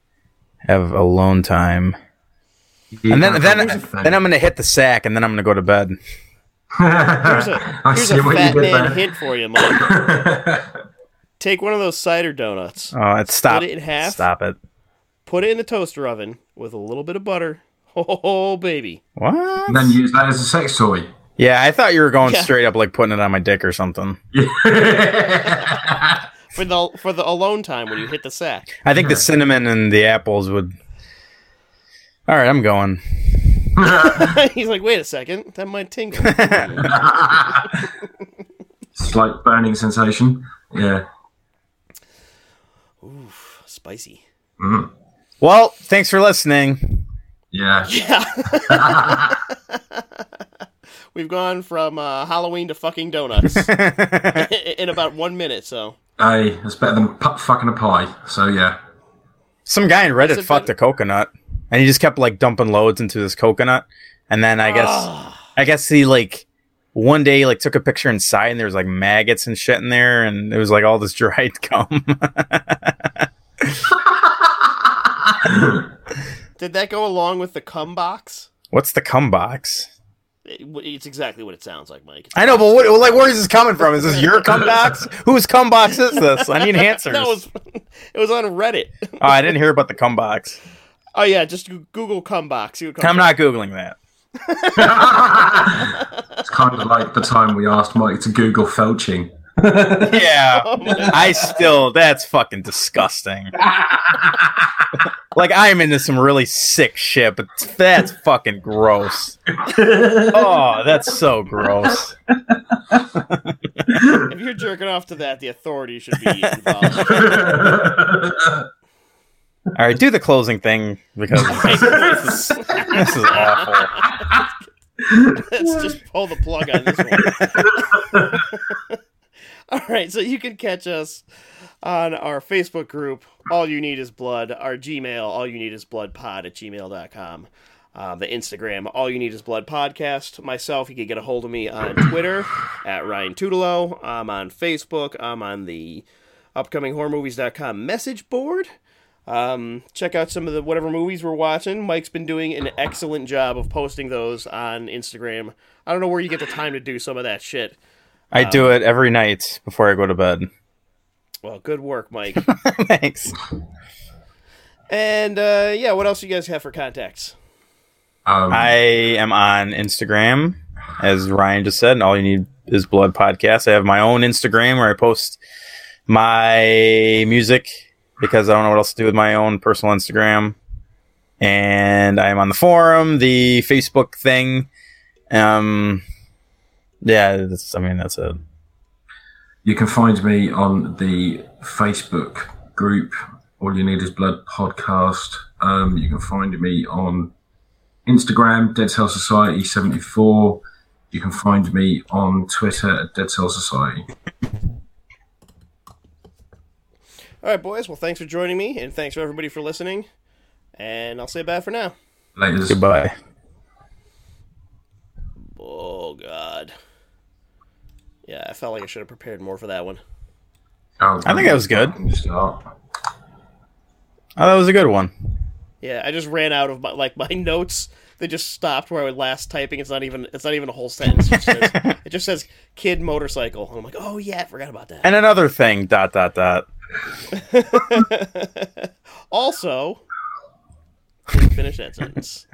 have alone time. And then then then I'm gonna hit the sack and then I'm gonna go to bed. Here's a, I here's a what you fat did man there. hint for you, Mike. Take one of those cider donuts, Oh, it's stop. Split it in half. Stop it. put it in the toaster oven with a little bit of butter. Oh, baby. What? And then use that as a sex toy. Yeah, I thought you were going Yeah. straight up like putting it on my dick or something. For the for the alone time when you hit the sack. I think the cinnamon and the apples would. All right, I'm going. He's like, wait a second, that might tingle. Slight burning sensation. Yeah. Oof, spicy. Mm. Well, thanks for listening. Yeah. Yeah. We've gone from uh, Halloween to fucking donuts in about one minute. So Hey, it's better than pu- fucking a pie. So yeah. Some guy in Reddit fucked better- a coconut, and he just kept like dumping loads into this coconut, and then I guess. I guess he like one day like took a picture inside, and there was like maggots and shit in there, and it was like all this dried gum. did that go along with the cum box? What's the cum box? It- It's exactly what it sounds like, Mike. I know, but what, like, where is this coming from? Is this your cum box? Whose cum box is this? I need answers. That was it was on Reddit. oh, I didn't hear about the cum box. Oh yeah, just Google cum box. See what I'm not googling that. It's kind of like the time we asked Mike to Google felching. Yeah, Oh I still that's fucking disgusting. like I'm into some really sick shit, but that's fucking gross. Oh, that's so gross. if you're jerking off to that, the authorities should be involved. All right, do the closing thing because this is, this is awful. Let's just pull the plug on this one. All right, so you can catch us on our Facebook group, All You Need Is Blood, our Gmail, All You Need Is Blood Pod at gmail.com, uh, the Instagram, All You Need Is Blood Podcast. Myself, you can get a hold of me on Twitter at Ryan Tutelo. I'm on Facebook. I'm on the upcominghorrormovies.com message board. Um, check out some of the whatever movies we're watching. Mike's been doing an excellent job of posting those on Instagram. I don't know where you get the time to do some of that shit. I do it every night before I go to bed. Well, good work, Mike. Thanks. and uh, yeah, what else do you guys have for contacts? Um, I am on Instagram, as Ryan just said, and all you need is Blood Podcast. I have my own Instagram where I post my music because I don't know what else to do with my own personal Instagram. And I'm on the forum, the Facebook thing. Um, yeah, that's, I mean, that's it. You can find me on the Facebook group. All you need is blood podcast. Um, you can find me on Instagram, Dead Cell Society seventy four. You can find me on Twitter at Dead Cell Society. All right, boys. Well, thanks for joining me, and thanks for everybody for listening. And I'll say bye for now. Later. Goodbye. Oh God. Yeah, I felt like I should have prepared more for that one. Oh, I think that was good. Oh, that was a good one. Yeah, I just ran out of my like my notes. They just stopped where I was last typing. It's not even it's not even a whole sentence. It just says, it just says kid motorcycle. And I'm like, oh yeah, I forgot about that. And another thing, dot dot dot. also, finish that sentence.